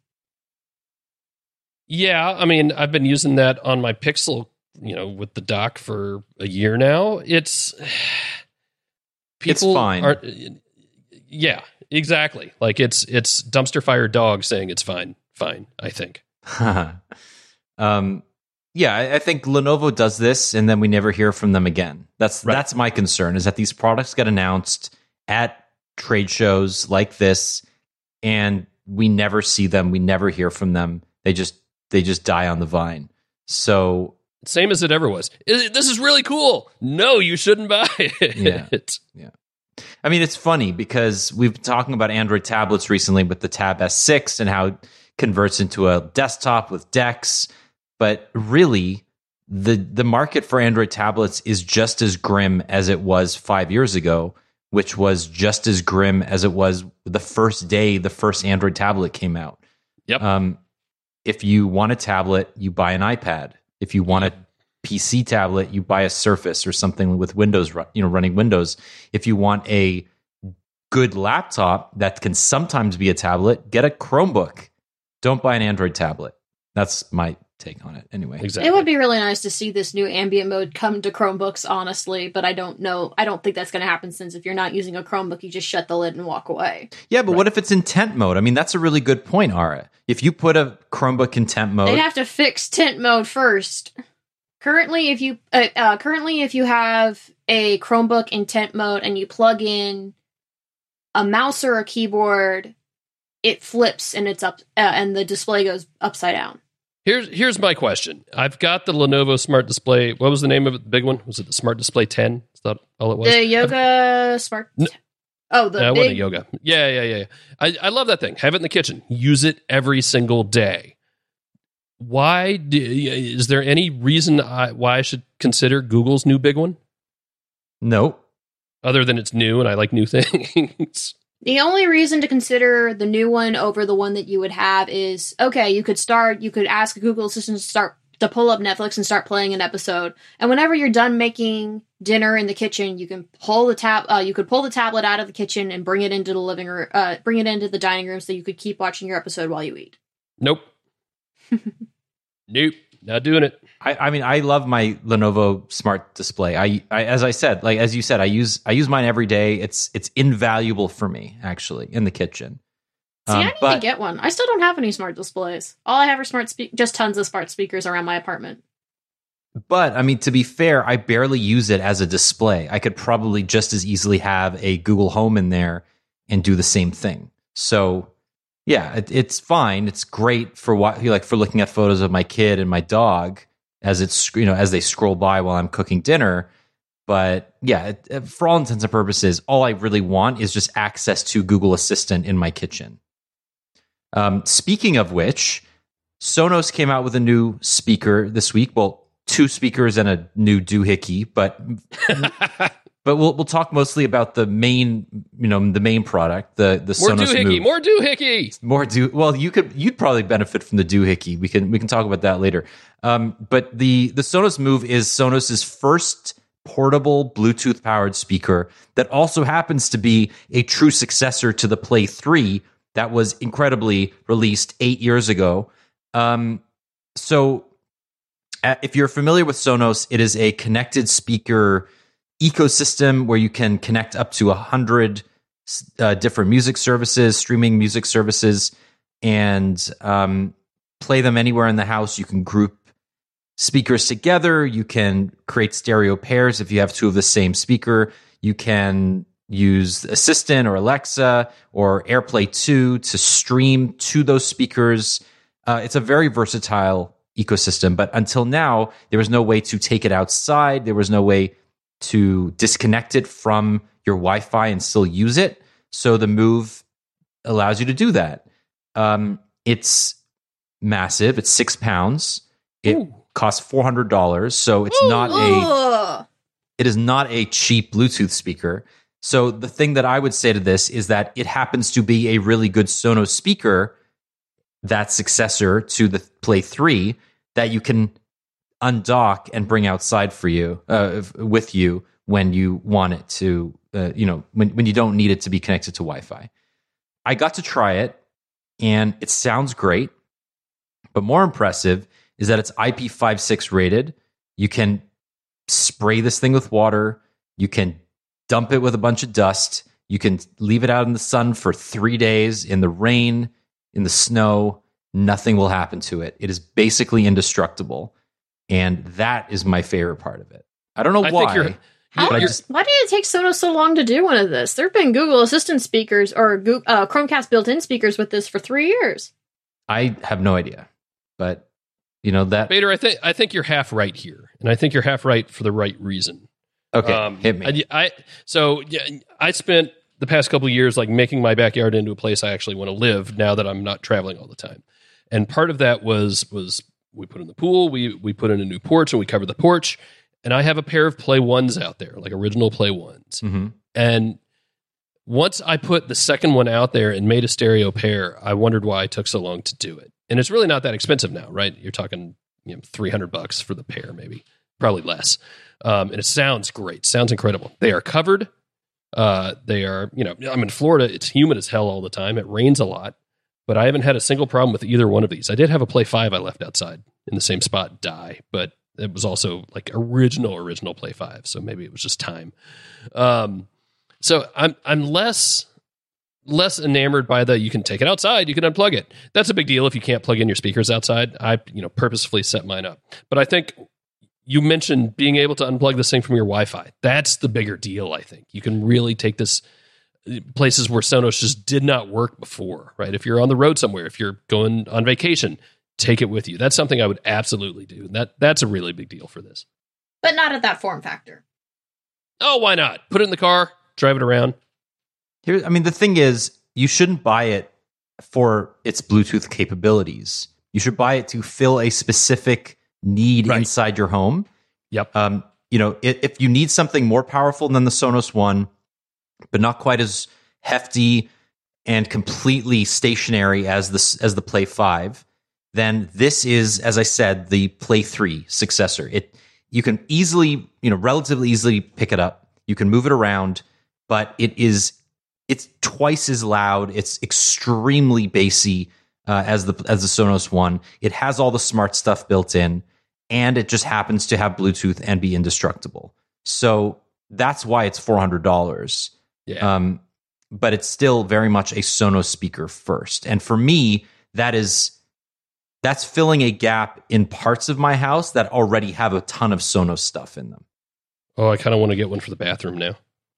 Yeah, I mean, I've been using that on my Pixel, you know, with the dock for a year now. It's It's fine. Yeah, exactly. Like it's it's dumpster fire dog saying it's fine, fine. I think. um, yeah, I, I think Lenovo does this, and then we never hear from them again. That's Right. that's my concern is that these products get announced at trade shows like this, and we never see them. We never hear from them. They just they just die on the vine. So Same as it ever was. This is really cool. No, you shouldn't buy it. Yeah. I mean, it's funny because we've been talking about Android tablets recently with the Tab S6 and how it converts into a desktop with DeX. But really, the the market for Android tablets is just as grim as it was five years ago, which was just as grim as it was the first day the first Android tablet came out. Yep. Um, if you want a tablet, you buy an iPad. If you want a PC tablet, you buy a Surface or something with Windows, you know, running Windows. If you want a good laptop that can sometimes be a tablet, get a Chromebook. Don't buy an Android tablet. That's my take on it. Anyway, Exactly. It would be really nice to see this new ambient mode come to Chromebooks, honestly, but I don't know. I don't think that's going to happen since if you're not using a Chromebook, you just shut the lid and walk away. yeah, but Right. what if it's intent mode? I mean, that's a really good point, Ara. If you put a Chromebook in intent mode, They'd have to fix tent mode first. Currently, if you uh, uh, currently if you have a Chromebook intent mode and you plug in a mouse or a keyboard, it flips and it's up uh, and the display goes upside down. Here's here's my question. I've got the Lenovo Smart Display. What was the name of it? The big one was it the Smart Display 10? Is that all it was? The Yoga Smart. No. Oh, the no, it wasn't big. yoga. Yeah, yeah, yeah. yeah. I, I love that thing. Have it in the kitchen. Use it every single day. Why do, is there any reason I, why I should consider Google's new big one no. other than it's new and I like new things? The only reason to consider the new one over the one that you would have is okay, you could start, you could ask Google Assistant to start to pull up Netflix and start playing an episode. And whenever you're done making dinner in the kitchen, you can pull the tab, uh, you could pull the tablet out of the kitchen and bring it into the living room, uh, bring it into the dining room so you could keep watching your episode while you eat. nope. nope. Not doing it. I, I mean, I love my Lenovo Smart Display. I, I, as I said, like as you said, I use I use mine every day. It's it's invaluable for me actually in the kitchen. See, Um, I need but to get one. I still don't have any smart displays. All I have are smart, spe- just tons of smart speakers around my apartment. but I mean, to be fair, I barely use it as a display. I could probably just as easily have a Google Home in there and do the same thing. So yeah, it, it's fine. It's great for what like for looking at photos of my kid and my dog as it's you know as they scroll by while I'm cooking dinner. But yeah, it, it- for all intents and purposes, all I really want is just access to Google Assistant in my kitchen. Um, speaking of which, Sonos came out with a new speaker this week. Well, two speakers and a new doohickey, but but we'll we'll talk mostly about the main you know the main product the the More Sonos doohickey. Move. More doohickey. More do well. You could you'd probably benefit from the doohickey. We can we can talk about that later. Um, but the the Sonos Move is Sonos's first portable Bluetooth powered speaker that also happens to be a true successor to the Play Three that was incredibly released eight years ago. Um, so uh, if you're familiar with Sonos, it is a connected speaker ecosystem where you can connect up to a hundred uh, different music services, streaming music services, and um, play them anywhere in the house. You can group speakers together. You can create stereo pairs if you have two of the same speaker. You can use Assistant or Alexa or AirPlay 2 to stream to those speakers. Uh, it's a very versatile ecosystem, but until now, there was no way to take it outside. There was no way to disconnect it from your Wi Fi and still use it. So the move allows you to do that. Um, it's massive, it's six pounds. It Ooh. costs four hundred dollars, so it's not a it is not a cheap Bluetooth speaker. So the thing that I would say to this is that it happens to be a really good Sonos speaker, that successor to the Play 3 that you can undock and bring outside for you uh, with you when you want it to uh, you know when, when you don't need it to be connected to Wi-Fi. I got to try it and it sounds great, but more impressive is that it's IP56 rated. You can spray this thing with water. You can dump it with a bunch of dust. You can leave it out in the sun for three days in the rain, in the snow. Nothing will happen to it. It is basically indestructible. And that is my favorite part of it. I don't know I why. think you're- How, but just, why did it take Sonos so long to do one of this? There have been Google Assistant speakers or Goo- uh, Chromecast built-in speakers with this for three years. I have no idea. But, you know, that. Bader, I think I think you're half right here, and I think you're half right for the right reason. Okay, Um, hit me. I, I- so yeah, I spent the past couple of years like making my backyard into a place I actually want to live now that I'm not traveling all the time. And part of that was was we put in the pool, we we put in a new porch, and we covered the porch. And I have a pair of Play Ones out there, like original Play Ones. Mhm. And once I put the second one out there and made a stereo pair, I wondered why it took so long to do it. And it's really not that expensive now, right? You're talking you know, 300 bucks for the pair, maybe, probably less. Um, and it sounds great. Sounds incredible. They are covered. Uh, they are, you know, I'm in Florida. It's humid as hell all the time. It rains a lot, but I haven't had a single problem with either one of these. I did have a Play 5 I left outside in the same spot die, but it was also like original, original Play 5. So maybe it was just time. Um, so I'm, I'm less less enamored by the you can take it outside, you can unplug it. That's a big deal if you can't plug in your speakers outside. I, you know, purposefully set mine up. But I think you mentioned being able to unplug this thing from your Wi-Fi. That's the bigger deal, I think. You can really take this places where Sonos just did not work before, right? If you're on the road somewhere, if you're going on vacation, take it with you. That's something I would absolutely do. That that's a really big deal for this. But not at that form factor. Oh, why not? Put it in the car, drive it around. Here, I mean, the thing is, you shouldn't buy it for its Bluetooth capabilities. You should buy it to fill a specific need Right. inside your home. Yep. Um, you know, if, if you need something more powerful than the Sonos One, but not quite as hefty and completely stationary as the as the Play Five, then this is, as I said, the Play Three successor. It you can easily, you know, relatively easily pick it up. You can move it around, but it is it's twice as loud. It's extremely bassy uh, as the as the Sonos One. It has all the smart stuff built in, and it just happens to have Bluetooth and be indestructible. So that's why it's four hundred dollars. Yeah. Um, but it's still very much a Sonos speaker first. And for me, that is that's filling a gap in parts of my house that already have a ton of Sonos stuff in them. oh, I kind of want to get one for the bathroom now.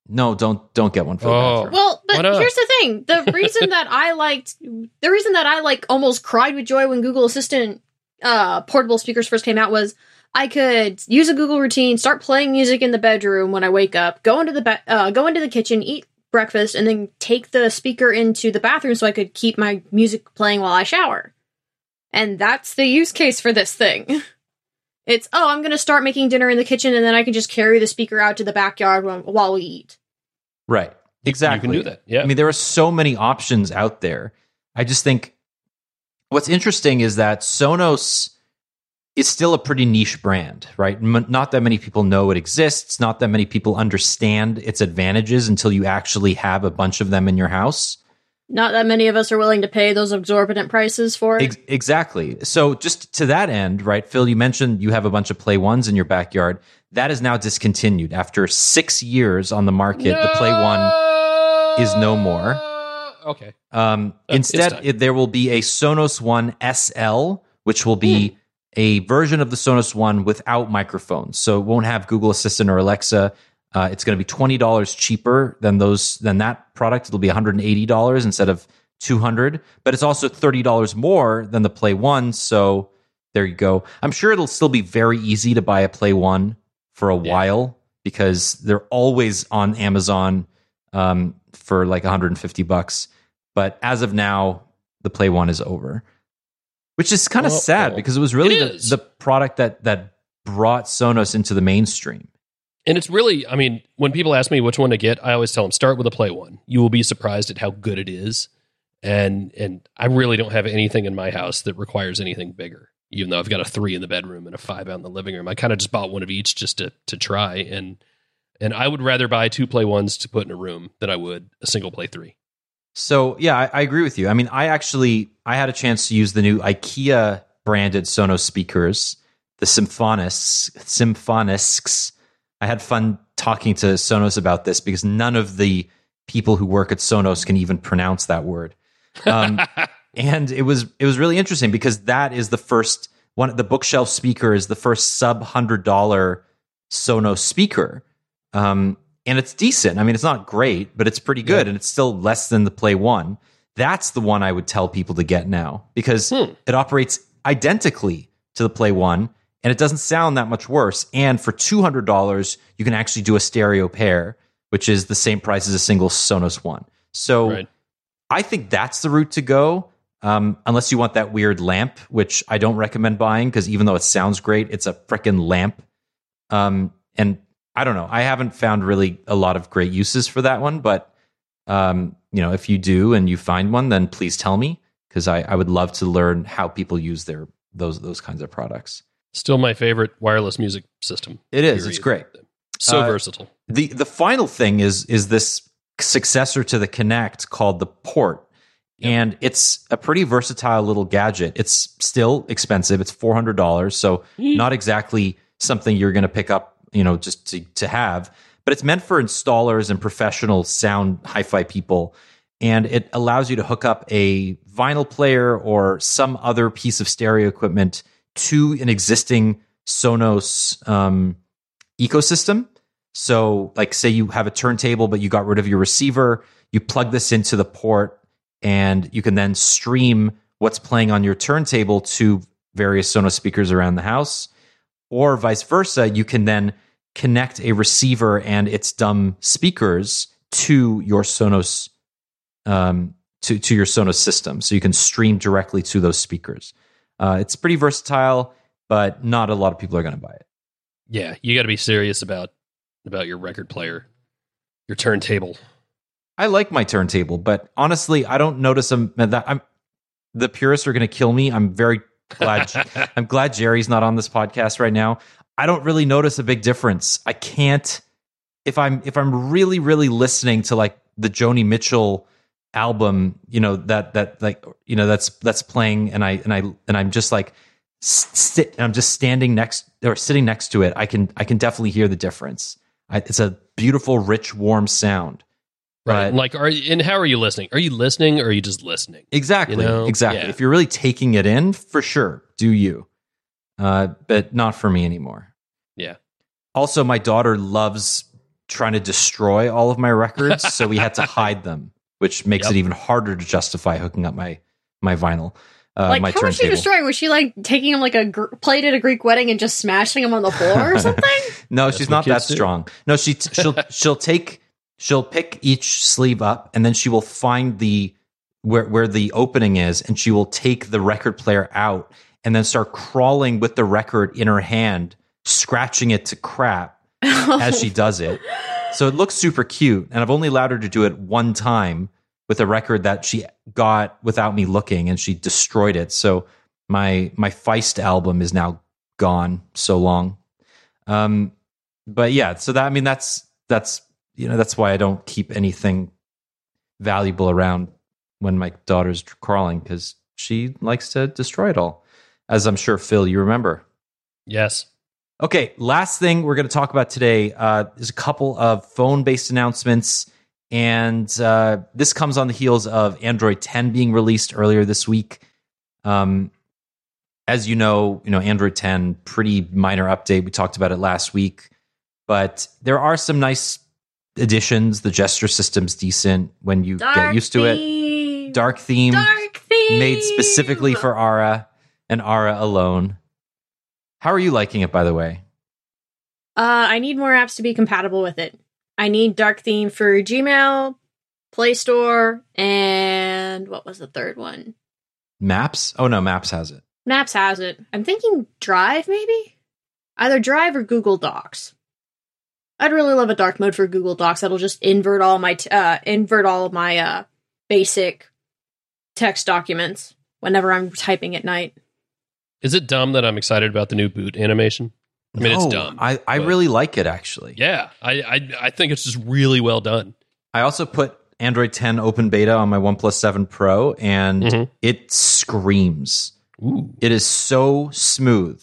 No, don't don't get one for the Oh. bathroom. Well, but here's the thing: the reason that I liked, the reason that I like almost cried with joy when Google Assistant uh, portable speakers first came out was I could use a Google routine, start playing music in the bedroom when I wake up, go into the be- uh, go into the kitchen, eat breakfast, and then take the speaker into the bathroom so I could keep my music playing while I shower. And that's the use case for this thing. It's oh, I'm going to start making dinner in the kitchen, and then I can just carry the speaker out to the backyard while, while we eat. right. Exactly. You can do that. Yeah. I mean, there are so many options out there. I just think what's interesting is that Sonos is still a pretty niche brand, right? M- not that many people know it exists. Not that many people understand its advantages until you actually have a bunch of them in your house. Not that many of us are willing to pay those exorbitant prices for it. Ex- exactly. So, just to that end, right, Phil, you mentioned you have a bunch of Play Ones in your backyard. That is now discontinued after six years on the market. The Play One is no more. Okay. Um, Uh, instead, it, there will be a Sonos One SL, which will be a version of the Sonos One without microphones. So it won't have Google Assistant or Alexa. Uh, it's going to be twenty dollars cheaper than those than that product. It'll be one hundred and eighty dollars instead of two hundred. But it's also thirty dollars more than the Play One. So there you go. I'm sure it'll still be very easy to buy a Play One for a Yeah. while because they're always on Amazon um, for like 150 bucks. But as of now, the Play One is over, which is kind of Well, sad well, because it was really it the, the product that that brought Sonos into the mainstream. And it's really, I mean, when people ask me which one to get, I always tell them start with a Play One. You will be surprised at how good it is. And and I really don't have anything in my house that requires anything bigger. Even though I've got a three in the bedroom and a five out in the living room, I kind of just bought one of each just to to try. And and I would rather buy two Play Ones to put in a room than I would a single Play Three. So yeah, I, I agree with you. I mean, I actually I had a chance to use the new IKEA branded Sonos speakers, the Symfonisks, Symfonisks. I had fun talking to Sonos about this because none of the people who work at Sonos can even pronounce that word. Um, and it was it was really interesting because that is the first one. The bookshelf speaker is the first sub hundred dollar Sonos speaker, um, and it's decent. I mean, it's not great, but it's pretty good, and it's still less than the Play One. That's the one I would tell people to get now because Hmm. it operates identically to the Play One, and it doesn't sound that much worse. And for two hundred dollars, you can actually do a stereo pair, which is the same price as a single Sonos One. So. right. I think that's the route to go. Um, unless you want that weird lamp, which I don't recommend buying because even though it sounds great, it's a freaking lamp. Um, and I don't know. I haven't found really a lot of great uses for that one, but um, you know, if you do and you find one, then please tell me because I, I would love to learn how people use their those those kinds of products. Still my favorite wireless music system. It is. It's great. So Uh, versatile. the the final thing is is this successor to the Connect called the Port, and it's a pretty versatile little gadget. It's still expensive. It's four hundred dollars, so not exactly something you're going to pick up, you know, just to to have. But it's meant for installers and professional sound hi-fi people, and it allows you to hook up a vinyl player or some other piece of stereo equipment to an existing Sonos um, ecosystem. So, like, say you have a turntable, but you got rid of your receiver, you plug this into the port, and you can then stream what's playing on your turntable to various Sonos speakers around the house. Or vice versa, you can then connect a receiver and its dumb speakers to your Sonos um, to to your Sonos system, so you can stream directly to those speakers. Uh, it's pretty versatile, but not a lot of people are going to buy it. Yeah, you got to be serious about about your record player, your turntable. I like my turntable, but honestly, I don't notice them. That I'm the purists are going to kill me. I'm very glad. I'm glad Jerry's not on this podcast right now. I don't really notice a big difference. I can't if I'm if I'm really really listening to like the Joni Mitchell album, you know that that like you know that's that's playing, and I and I and I'm just like sit. and I'm just standing next or sitting next to it. I can I can definitely hear the difference. I, it's a beautiful, rich, warm sound. Right. But- like, are you, and how are you listening? Are you listening or are you just listening? Exactly. You know? exactly. Yeah. If you're really taking it in, for sure, do you. Uh, but not for me anymore. Yeah. Also, my daughter loves trying to destroy all of my records, so we had to hide them, which makes Yep. it even harder to justify hooking up my my vinyl. Uh, like, my how was she turntable. destroying? Was she like taking him like a gr- plate at a Greek wedding and just smashing him on the floor or something? No, That's she's not that do. strong. No, she she'll she'll take she'll pick each sleeve up and then she will find the where where the opening is and she will take the record player out and then start crawling with the record in her hand, scratching it to crap as she does it. So it looks super cute and I've only allowed her to do it one time with a record that she got without me looking and she destroyed it. So my my Feist album is now gone so long. Um, but yeah, so that I mean that's that's you know that's why I don't keep anything valuable around when my daughter's crawling because she likes to destroy it all, as I'm sure Phil you remember. Yes. Okay, last thing we're going to talk about today uh, is a couple of phone-based announcements, and uh, this comes on the heels of Android 10 being released earlier this week. Um, as you know, you know Android 10, pretty minor update. We talked about it last week, but there are some nice additions. The gesture system's decent when you get used to it. Dark theme Dark theme made specifically for Ara and Ara alone. How are you liking it, by the way? Uh, I need more apps to be compatible with it. I need dark theme for Gmail, Play Store, and what was the third one? Maps? Oh no, Maps has it. Maps has it. I'm thinking Drive, maybe? Either Drive or Google Docs. I'd really love a dark mode for Google Docs that'll just invert all my t- uh, invert all of my uh, basic text documents whenever I'm typing at night. Is it dumb that I'm excited about the new boot animation? I mean, it's dumb, I, I really like it actually. Yeah, I, I I think it's just really well done. I also put Android 10 open beta on my OnePlus 7 Pro, and Mhm. it screams. Ooh, It is so smooth.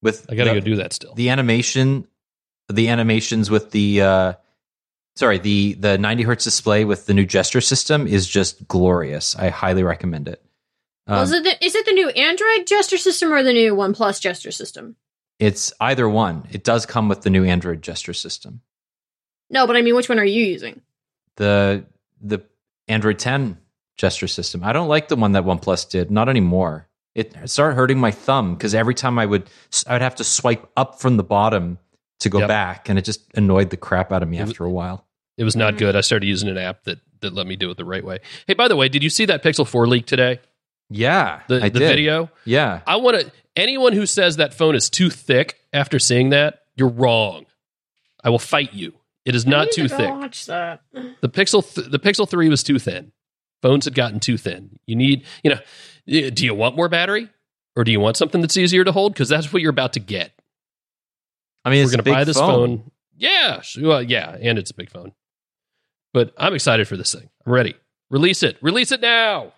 With I got to the, go do that still. the animation, the animations with the uh, sorry the the 90 hertz display with the new gesture system is just glorious. I highly recommend it. Um, Well, is, it the, is it the new Android gesture system or the new OnePlus gesture system? It's either one. It does come with the new Android gesture system. No, but I mean, which one are you using? The the Android 10 gesture system. I don't like the one that OnePlus did. Not anymore. It started hurting my thumb because every time I would, I would have to swipe up from the bottom to go Yep. back, and it just annoyed the crap out of me It was- after a while. It was not Mhm. good. I started using an app that that let me do it the right way. Hey, by the way, did you see that Pixel Four leak today? Yeah, The I the did. video. Yeah, I want to. Anyone who says that phone is too thick after seeing that, you're wrong. I will fight you. It is I not need too to go thick. Watch that. The Pixel th- the Pixel 3 was too thin. Phones had gotten too thin. You need, you know, do you want more battery? or do you want something that's easier to hold? Because that's what you're about to get. I mean, We're going to buy this phone. phone. Yeah, sh- well, yeah, and it's a big phone. But I'm excited for this thing. I'm ready. Release it. Release it now.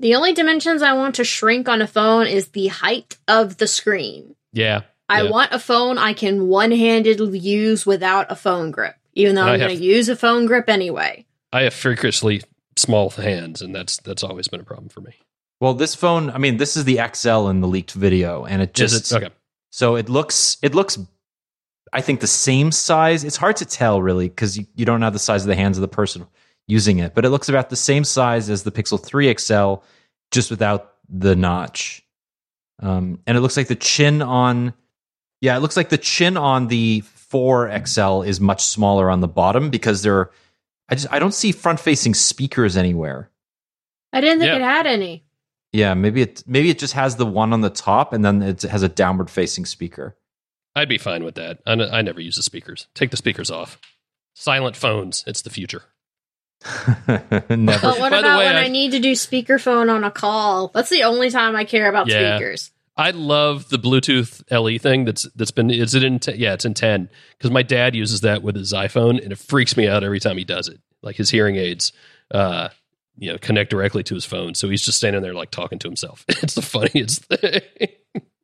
The only dimensions I want to shrink on a phone is the height of the screen. Yeah. I Yeah. want a phone I can one handedly use without a phone grip, even though And I I'm going to use a phone grip anyway. I have freakishly small hands, and that's that's always been a problem for me. Well, this phone, I mean, this is the XL in the leaked video, and it just it? Okay. so it looks it looks I think the same size. It's hard to tell really because you, you don't have the size of the hands of the person using it, but it looks about the same size as the Pixel 3 XL, just without the notch. Um, and it looks like the chin on, yeah, it looks like the chin on the 4 XL is much smaller on the bottom because there, are, I just I don't see front facing speakers anywhere. I didn't think Yeah. it had any. Yeah, maybe it maybe it just has the one on the top and then it has a downward facing speaker. I'd be fine with that. I, n- I never use the speakers. Take the speakers off. Silent phones. It's the future. Never. But what By the about way, when I- I, need to do speakerphone on a call? That's the only time I care about Yeah. speakers. I love the Bluetooth LE thing. That's that's been is it in te- yeah it's in ten because my dad uses that with his iPhone and it freaks me out every time he does it. Like his hearing aids, uh, you know, connect directly to his phone, so he's just standing there like talking to himself. It's the funniest thing.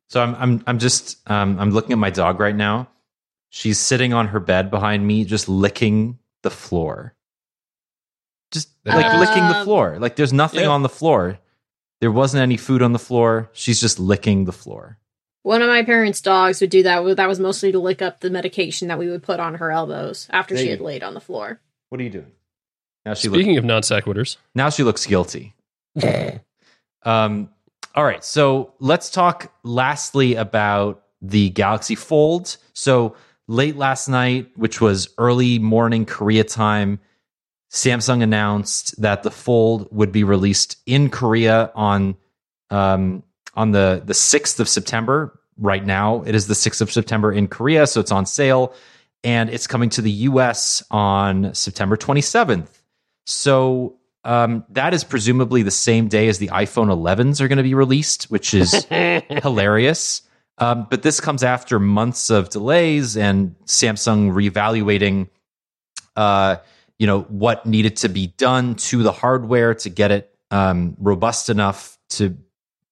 So I'm I'm I'm just um I'm looking at my dog right now. She's sitting on her bed behind me, just licking the floor. Just like Um, licking the floor. Like there's nothing Yeah. on the floor. There wasn't any food on the floor. She's just licking the floor. One of my parents' dogs would do that. That was mostly to lick up the medication that we would put on her elbows after There she had go. laid on the floor. What are you doing? Now she looks Speaking of non sequiturs, now she looks guilty. Um, all right, so let's talk lastly about the Galaxy Fold. So late last night, which was early morning Korea time, Samsung announced that the Fold would be released in Korea on um, on the the sixth of September. Right now, it is the sixth of September in Korea, so it's on sale, and it's coming to the U.S. on September twenty seventh. So um, that is presumably the same day as the iPhone 11s are going to be released, which is hilarious. Um, but this comes after months of delays and Samsung reevaluating, uh, you know, what needed to be done to the hardware to get it um, robust enough to,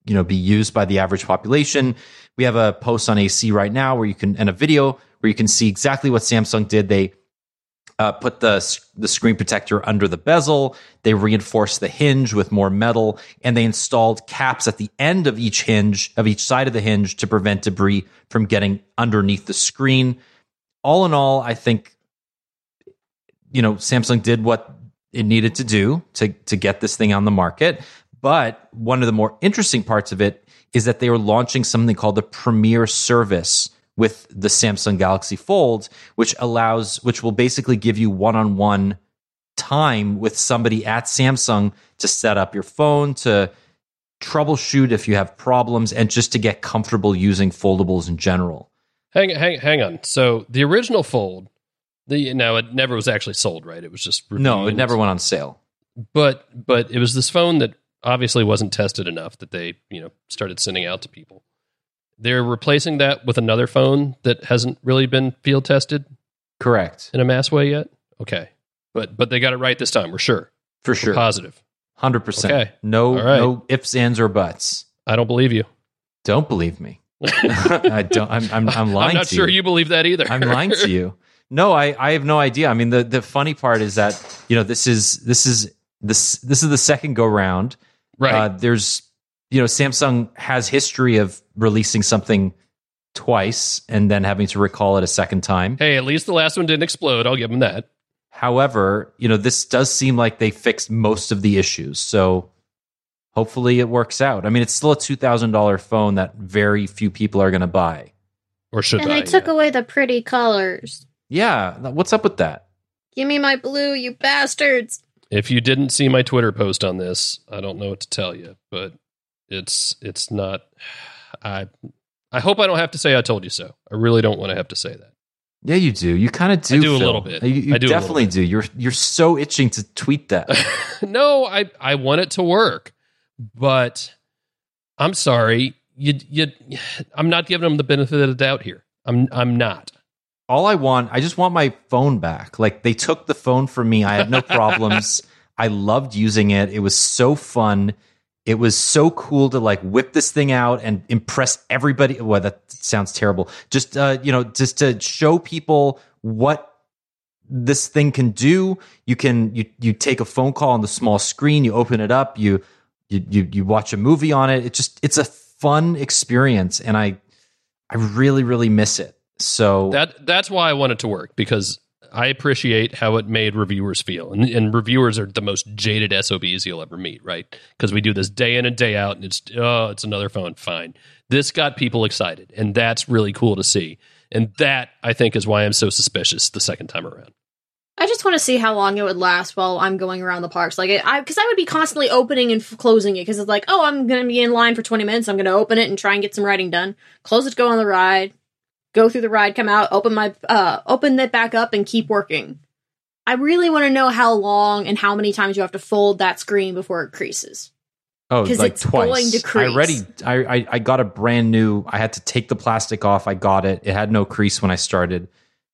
you know, be used by the average population. We have a post on AC right now where you can, and a video where you can see exactly what Samsung did. They uh, put the the screen protector under the bezel. They reinforced the hinge with more metal, and they installed caps at the end of each hinge of each side of the hinge to prevent debris from getting underneath the screen. All in all, I think you know Samsung did what it needed to do to to get this thing on the market. But one of the more interesting parts of it is that they were launching something called the Premier Service with the Samsung Galaxy Fold, which allows, which will basically give you one on one time with somebody at Samsung to set up your phone, to troubleshoot if you have problems, and just to get comfortable using foldables in general. hang hang hang on. So the original Fold, the no, it never was actually sold, right? It was just No, it never went on sale. but but it was this phone that obviously wasn't tested enough that they you know started sending out to people they're replacing that with another phone that hasn't really been field tested Correct. in a mass way yet okay but but they got it right this time we're sure For We're sure. positive 100%. Okay. No, All right. no ifs, ands, or buts. i don't believe you Don't believe me. I don't. I'm. I'm, I'm lying. i'm not to sure you. believe that either I'm lying to you. No, I, I have no idea. I mean, the, the funny part is that you know this is this is this this is the second go round. right Uh, there's you know Samsung has history of releasing something twice and then having to recall it a second time. hey at least the last one didn't explode i'll give them that However, you know this does seem like they fixed most of the issues. So hopefully it works out. I mean, it's still a two thousand dollar phone that very few people are going to buy. or should and i they took yeah. away the pretty colors. Yeah, what's up with that? Give me my blue, you bastards. if you didn't see my twitter post on this i don't know what to tell you but it's it's not i i hope i don't have to say i told you so i really don't want to have to say that Yeah, you do. You kind of do. do a little bit. You, you I do definitely do. You're you're so itching to tweet that. no, I I want it to work, but I'm sorry. you you I'm not giving them the benefit of the doubt here. I'm I'm not. All I want, I just want my phone back. Like they took the phone from me. I had no problems. I loved using it. It was so fun. It was so cool to like whip this thing out and impress everybody. Well, that sounds terrible. Just uh, you know, just to show people what this thing can do. You can you you take a phone call on the small screen, you open it up, you you you, you watch a movie on it. It just it's a fun experience and I I really really miss it. So That that's why I want it to work because I appreciate how it made reviewers feel, and, and reviewers are the most jaded SOBs you'll ever meet, right? Because we do this day in and day out, and it's oh, it's another phone. Fine, this got people excited, and that's really cool to see. And that I think is why I'm so suspicious the second time around. I just want to see how long it would last while I'm going around the parks. Like, I because I would be constantly opening and f- closing it because it's like, oh, I'm gonna be in line for 20 minutes. I'm gonna open it and try and get some writing done. Close it, go on the ride, go through the ride, come out, open my uh open it back up, and keep working. I really want to know how long and how many times you have to fold that screen before it creases. Oh, like it's twice. going to crease. I already, I, I, I got a brand new. I had to take the plastic off. I got it. It had no crease when I started.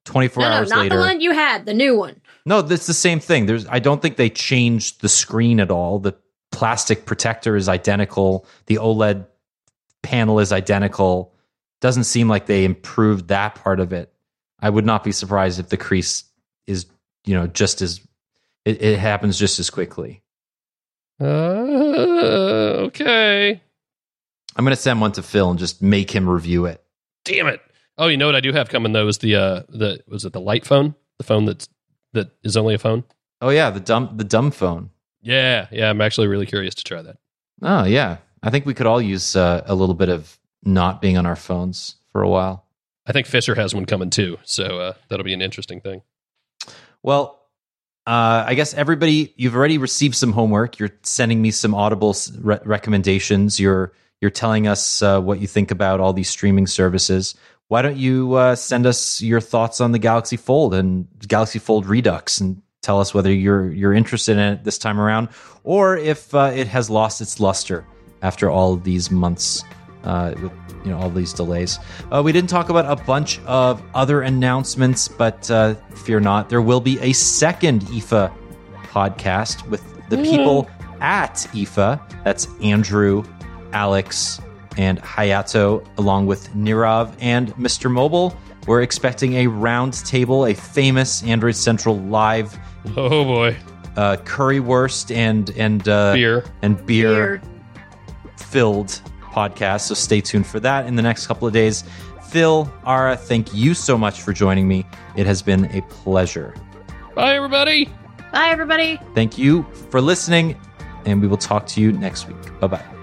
Twenty four no, no, hours not later. the one you had, the new one. No, it's the same thing. There's. I don't think they changed the screen at all. The plastic protector is identical. The OLED panel is identical. Doesn't seem like they improved that part of it. I would not be surprised if the crease is, you know, just as it, it happens just as quickly. Uh, okay. I'm going to send one to Phil and just make him review it. Damn it. Oh, you know what I do have coming though is the uh the was it the light phone? The phone that's that is only a phone? Oh yeah, the dumb the dumb phone. Yeah, yeah, I'm actually really curious to try that. Oh yeah, I think we could all use uh, a little bit of not being on our phones for a while. I think Fisher has one coming too, so uh, that'll be an interesting thing. Well, uh, I guess everybody, you've already received some homework. You're sending me some Audible re- recommendations. You're you're telling us uh, what you think about all these streaming services. Why don't you uh, send us your thoughts on the Galaxy Fold and Galaxy Fold Redux and tell us whether you're you're interested in it this time around or if uh, it has lost its luster after all these months uh, with you know all these delays. Uh, we didn't talk about a bunch of other announcements, but uh, fear not, there will be a second IFA podcast with the people at IFA. That's Andrew, Alex, and Hayato, along with Nirave and Mr. Mobile. We're expecting a round table, a famous Android Central live Oh boy, uh, currywurst and and uh, beer. and beer Weird. filled podcast. So stay tuned for that in the next couple of days. Phil, Ara, thank you so much for joining me. It has been a pleasure. Bye, everybody. Bye, everybody. Thank you for listening, and we will talk to you next week. Bye bye.